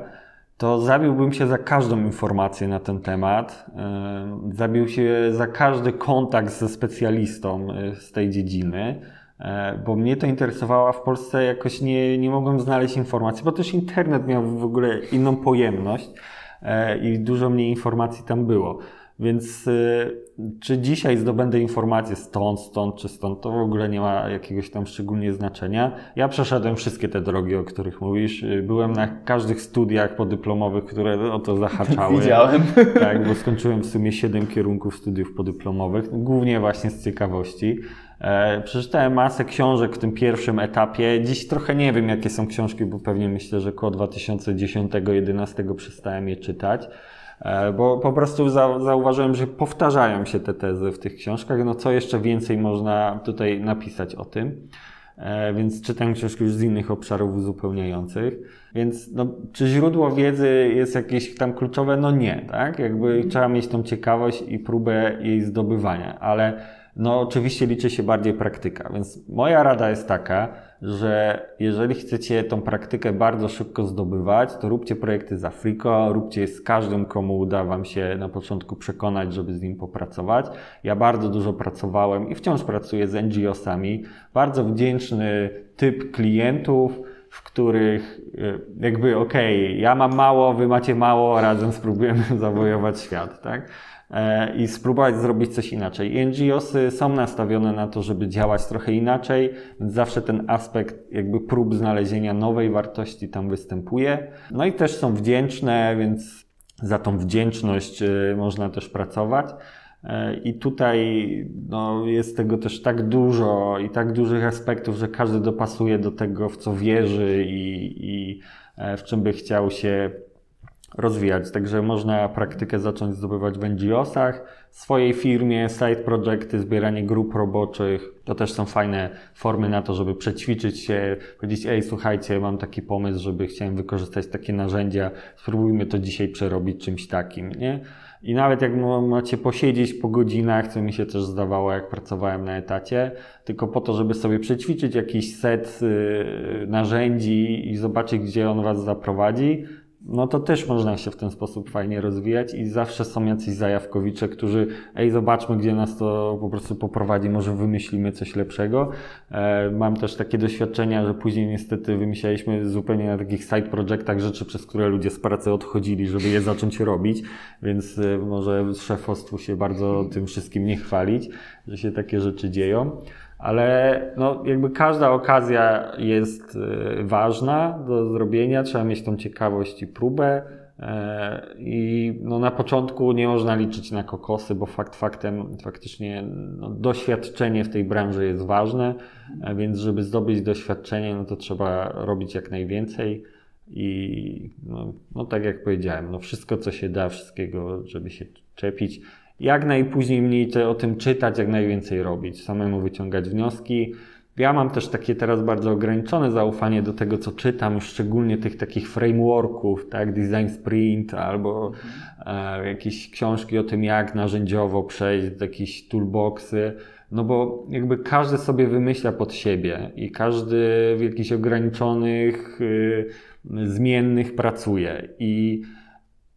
to zabiłbym się za każdą informację na ten temat. E, zabił się za każdy kontakt ze specjalistą e, z tej dziedziny, e, bo mnie to interesowało, w Polsce jakoś nie, nie mogłem znaleźć informacji, bo też internet miał w ogóle inną pojemność i dużo mniej informacji tam było. Więc czy dzisiaj zdobędę informacje stąd, stąd czy stąd, to w ogóle nie ma jakiegoś tam szczególnie znaczenia. Ja przeszedłem wszystkie te drogi, o których mówisz. Byłem na każdych studiach podyplomowych, które o to zahaczały. Widziałem. Tak, bo skończyłem w sumie siedem kierunków studiów podyplomowych, głównie właśnie z ciekawości. E, przeczytałem masę książek w tym pierwszym etapie. Dziś trochę nie wiem, jakie są książki, bo pewnie myślę, że około 2010-2011 przestałem je czytać. E, bo po prostu zauważyłem, że powtarzają się te tezy w tych książkach. No co jeszcze więcej można tutaj napisać o tym? E, więc czytam książki już z innych obszarów uzupełniających. Więc no, czy źródło wiedzy jest jakieś tam kluczowe? No nie, tak? Jakby trzeba mieć tą ciekawość i próbę jej zdobywania, ale no oczywiście liczy się bardziej praktyka. Więc moja rada jest taka, że jeżeli chcecie tą praktykę bardzo szybko zdobywać, to róbcie projekty za Frico, róbcie je z każdym, komu uda Wam się na początku przekonać, żeby z nim popracować. Ja bardzo dużo pracowałem i wciąż pracuję z NGO-sami. Bardzo wdzięczny typ klientów, w których e, jakby okej, okay, ja mam mało, wy macie mało, razem spróbujemy zawojować świat, tak? E, i spróbować zrobić coś inaczej. NGOsy są nastawione na to, żeby działać trochę inaczej, więc zawsze ten aspekt jakby prób znalezienia nowej wartości tam występuje. No i też są wdzięczne, więc za tą wdzięczność e, można też pracować. E, I tutaj no, jest tego też tak dużo i tak dużych aspektów, że każdy dopasuje do tego, w co wierzy i, i w czym by chciał się rozwijać. Także można praktykę zacząć zdobywać w NGO-sach, swojej firmie, side projecty, zbieranie grup roboczych. To też są fajne formy na to, żeby przećwiczyć się, powiedzieć, ej, słuchajcie, mam taki pomysł, żeby chciałem wykorzystać takie narzędzia, spróbujmy to dzisiaj przerobić czymś takim, nie? I nawet jak macie posiedzieć po godzinach, co mi się też zdawało, jak pracowałem na etacie, tylko po to, żeby sobie przećwiczyć jakiś set y, narzędzi i zobaczyć, gdzie on was zaprowadzi, no to też można się w ten sposób fajnie rozwijać i zawsze są jacyś zajawkowicze, którzy, ej, zobaczmy, gdzie nas to po prostu poprowadzi, może wymyślimy coś lepszego. E, mam też takie doświadczenia, że później niestety wymyślaliśmy zupełnie na takich side projectach rzeczy, przez które ludzie z pracy odchodzili, żeby je zacząć robić, więc e, może szefostwu się bardzo tym wszystkim nie chwalić, że się takie rzeczy dzieją ale no, jakby każda okazja jest e, ważna do zrobienia, trzeba mieć tą ciekawość i próbę. E, I no, na początku nie można liczyć na kokosy, bo fakt faktem faktycznie no, doświadczenie w tej branży jest ważne, e, więc żeby zdobyć doświadczenie, no to trzeba robić jak najwięcej. I no, no tak jak powiedziałem, no wszystko co się da, wszystkiego, żeby się czepić jak najpóźniej mniej o tym czytać, jak najwięcej robić, samemu wyciągać wnioski. Ja mam też takie teraz bardzo ograniczone zaufanie do tego, co czytam, szczególnie tych takich frameworków, tak, design sprint albo e, jakieś książki o tym, jak narzędziowo przejść, jakieś toolboxy. No bo jakby każdy sobie wymyśla pod siebie i każdy w jakichś ograniczonych, y, zmiennych pracuje. I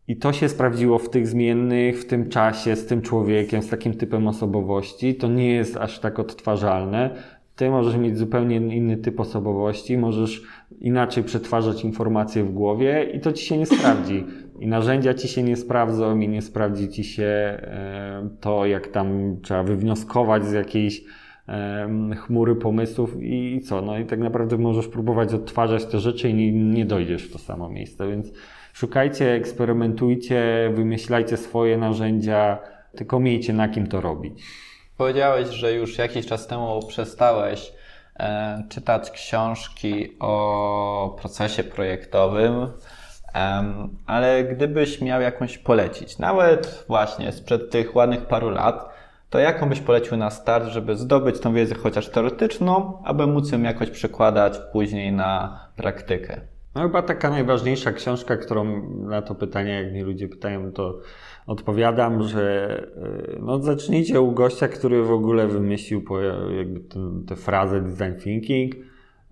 i to się sprawdziło w tych zmiennych, w tym czasie, z tym człowiekiem, z takim typem osobowości. To nie jest aż tak odtwarzalne. Ty możesz mieć zupełnie inny typ osobowości, możesz inaczej przetwarzać informacje w głowie i to ci się nie sprawdzi. I narzędzia ci się nie sprawdzą i nie sprawdzi ci się e, to, jak tam trzeba wywnioskować z jakiejś chmury pomysłów i co. No i tak naprawdę możesz próbować odtwarzać te rzeczy i nie, dojdziesz w to samo miejsce, więc Szukajcie, eksperymentujcie, wymyślajcie swoje narzędzia, tylko miejcie na kim to robić. Powiedziałeś, że już jakiś czas temu przestałeś e, czytać książki o procesie projektowym, e, ale gdybyś miał jakąś polecić, nawet właśnie sprzed tych ładnych paru lat, to jaką byś polecił na start, żeby zdobyć tą wiedzę chociaż teoretyczną, aby móc ją jakoś przekładać później na praktykę? No chyba taka najważniejsza książka, którą na to pytanie, jak mnie ludzie pytają, to odpowiadam, że e, no zacznijcie u gościa, który w ogóle wymyślił tę frazę design thinking.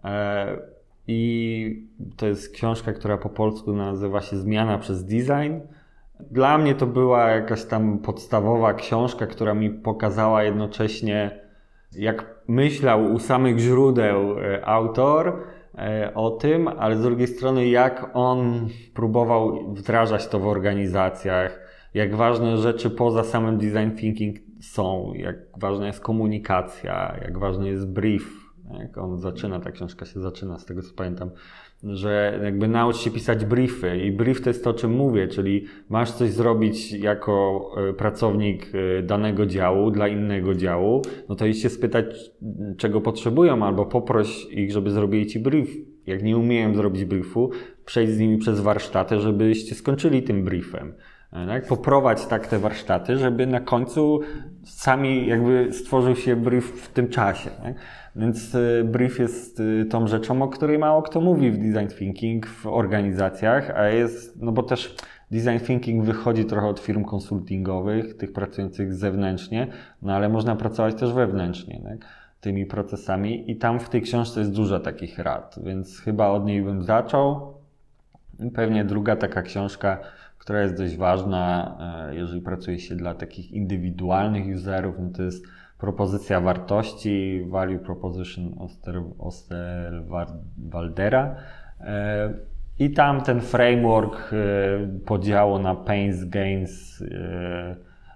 E, I to jest książka, która po polsku nazywa się Zmiana przez design. Dla mnie to była jakaś tam podstawowa książka, która mi pokazała jednocześnie, jak myślał u samych źródeł e, autor, o tym, ale z drugiej strony, jak on próbował wdrażać to w organizacjach, jak ważne rzeczy poza samym design thinking są, jak ważna jest komunikacja, jak ważny jest brief. Jak on zaczyna, ta książka się zaczyna, z tego co pamiętam, że jakby naucz się pisać briefy i brief to jest to, o czym mówię, czyli masz coś zrobić jako e, pracownik e, danego działu dla innego działu, no to idź się spytać, czego potrzebują, albo poproś ich, żeby zrobili ci brief. Jak nie umieją zrobić briefu, przejdź z nimi przez warsztaty, żebyście skończyli tym briefem. Tak? Poprowadź tak te warsztaty, żeby na końcu sami jakby stworzył się brief w tym czasie. Tak? Więc y, brief jest y, tą rzeczą, o której mało kto mówi w design thinking w organizacjach, a jest, no bo też design thinking wychodzi trochę od firm konsultingowych, tych pracujących zewnętrznie, no ale można pracować też wewnętrznie. Tak? tymi procesami i tam w tej książce jest dużo takich rad, więc chyba od niej bym zaczął. Pewnie druga taka książka, która jest dość ważna, e, jeżeli pracuje się dla takich indywidualnych userów, no to jest propozycja wartości, Value Proposition Osterwaldera. E, I tam ten framework e, podziału na pains, gains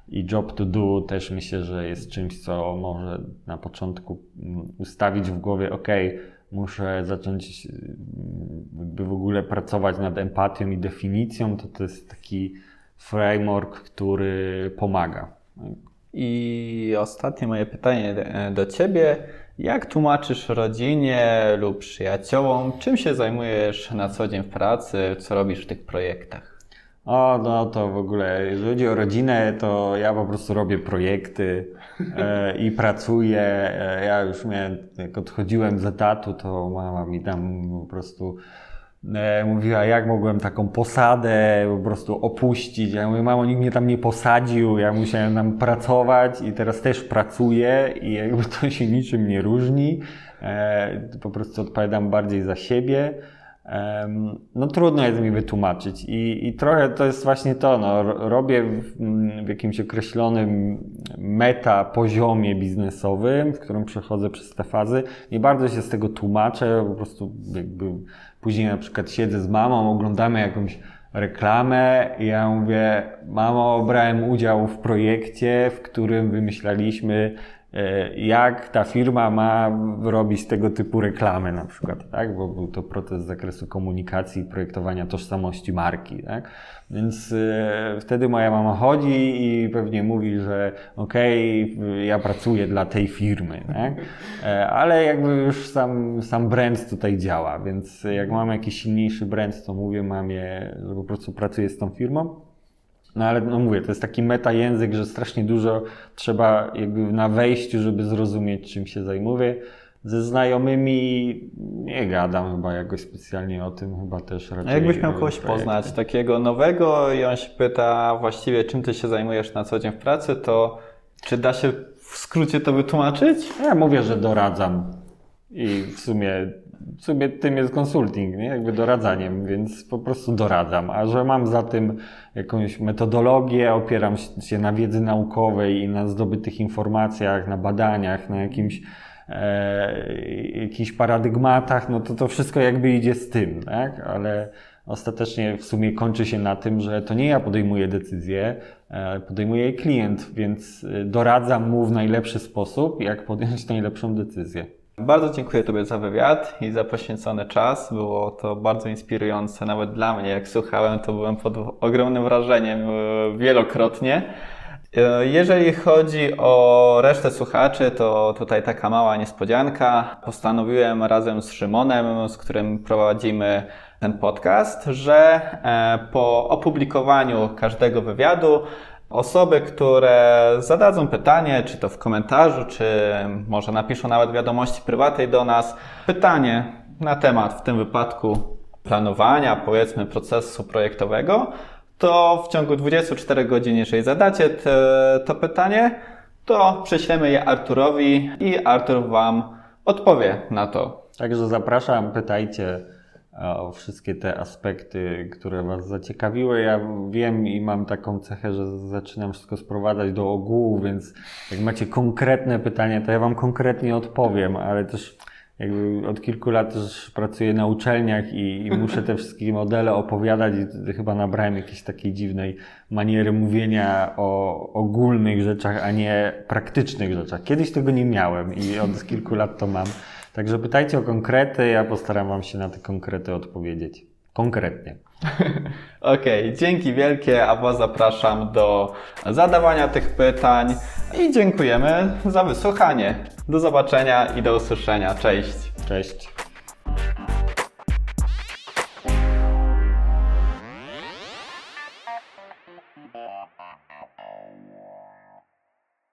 i job to do też myślę, że jest czymś, co może na początku mm, ustawić w głowie, ok, muszę zacząć jakby w ogóle pracować nad empatią i definicją, to to jest taki framework, który pomaga. I ostatnie moje pytanie do Ciebie. Jak tłumaczysz rodzinie lub przyjaciołom, czym się zajmujesz na co dzień w pracy, co robisz w tych projektach? O, no to w ogóle, jeżeli chodzi o rodzinę, to ja po prostu robię projekty e, i pracuję. E, ja już miałem, jak odchodziłem z etatu, to mama mi tam po prostu E, mówiła, jak mogłem taką posadę po prostu opuścić. Ja mówię, mamo, nikt mnie tam nie posadził, ja musiałem tam pracować i teraz też pracuję i jakby to się niczym nie różni. E, po prostu odpowiadam bardziej za siebie. no trudno jest mi wytłumaczyć I, i trochę to jest właśnie to, no, robię w, w jakimś określonym meta poziomie biznesowym, w którym przechodzę przez te fazy. Nie bardzo się z tego tłumaczę, po prostu jakby później na przykład siedzę z mamą, oglądamy jakąś reklamę i ja mówię, mamo, brałem udział w projekcie, w którym wymyślaliśmy jak ta firma ma robić tego typu reklamy na przykład, tak? Bo był to proces z zakresu komunikacji i projektowania tożsamości marki, tak? Więc e, wtedy moja mama chodzi i pewnie mówi, że okej, okay, ja pracuję dla tej firmy, tak? E, ale jakby już sam, sam brand tutaj działa, więc jak mam jakiś silniejszy brand, to mówię mamie, że po prostu pracuję z tą firmą. No ale no mówię, to jest taki meta język, że strasznie dużo trzeba jakby na wejściu, żeby zrozumieć czym się zajmuję. Ze znajomymi nie gadam chyba jakoś specjalnie o tym, chyba też raczej. A jakbyś miał kogoś poznać, takiego nowego i on się pyta właściwie czym ty się zajmujesz na co dzień w pracy, to czy da się w skrócie to wytłumaczyć? Ja mówię, że doradzam i w sumie w sumie tym jest konsulting, nie? jakby doradzaniem, więc po prostu doradzam. A że mam za tym jakąś metodologię, opieram się na wiedzy naukowej i na zdobytych informacjach, na badaniach, na jakimś e, jakichś paradygmatach, no to to wszystko jakby idzie z tym, tak? Ale ostatecznie w sumie kończy się na tym, że to nie ja podejmuję decyzję, e, podejmuje jej klient, więc e, doradzam mu w najlepszy sposób, jak podjąć najlepszą decyzję. Bardzo dziękuję Tobie za wywiad i za poświęcony czas. Było to bardzo inspirujące, nawet dla mnie. Jak słuchałem, to byłem pod ogromnym wrażeniem e, wielokrotnie. E, jeżeli chodzi o resztę słuchaczy, to tutaj taka mała niespodzianka. Postanowiłem razem z Szymonem, z którym prowadzimy ten podcast, że e, po opublikowaniu każdego wywiadu Osoby, które zadadzą pytanie, czy to w komentarzu, czy może napiszą nawet wiadomości prywatnej do nas, pytanie na temat w tym wypadku planowania, powiedzmy, procesu projektowego, to w ciągu 24 godzin, jeżeli zadacie te, to pytanie, to prześlemy je Arturowi i Artur Wam odpowie na to. Także zapraszam, pytajcie o wszystkie te aspekty, które Was zaciekawiły. Ja wiem i mam taką cechę, że zaczynam wszystko sprowadzać do ogółu, więc jak macie konkretne pytania, to ja Wam konkretnie odpowiem, ale też jakby od kilku lat też pracuję na uczelniach i, i muszę te wszystkie modele opowiadać i chyba nabrałem jakiejś takiej dziwnej maniery mówienia o ogólnych rzeczach, a nie praktycznych rzeczach. Kiedyś tego nie miałem i od kilku lat to mam. Także pytajcie o konkrety, ja postaram Wam się na te konkrety odpowiedzieć. Konkretnie. Okej, okay, dzięki wielkie, a Was zapraszam do zadawania tych pytań i dziękujemy za wysłuchanie. Do zobaczenia i do usłyszenia. Cześć. Cześć.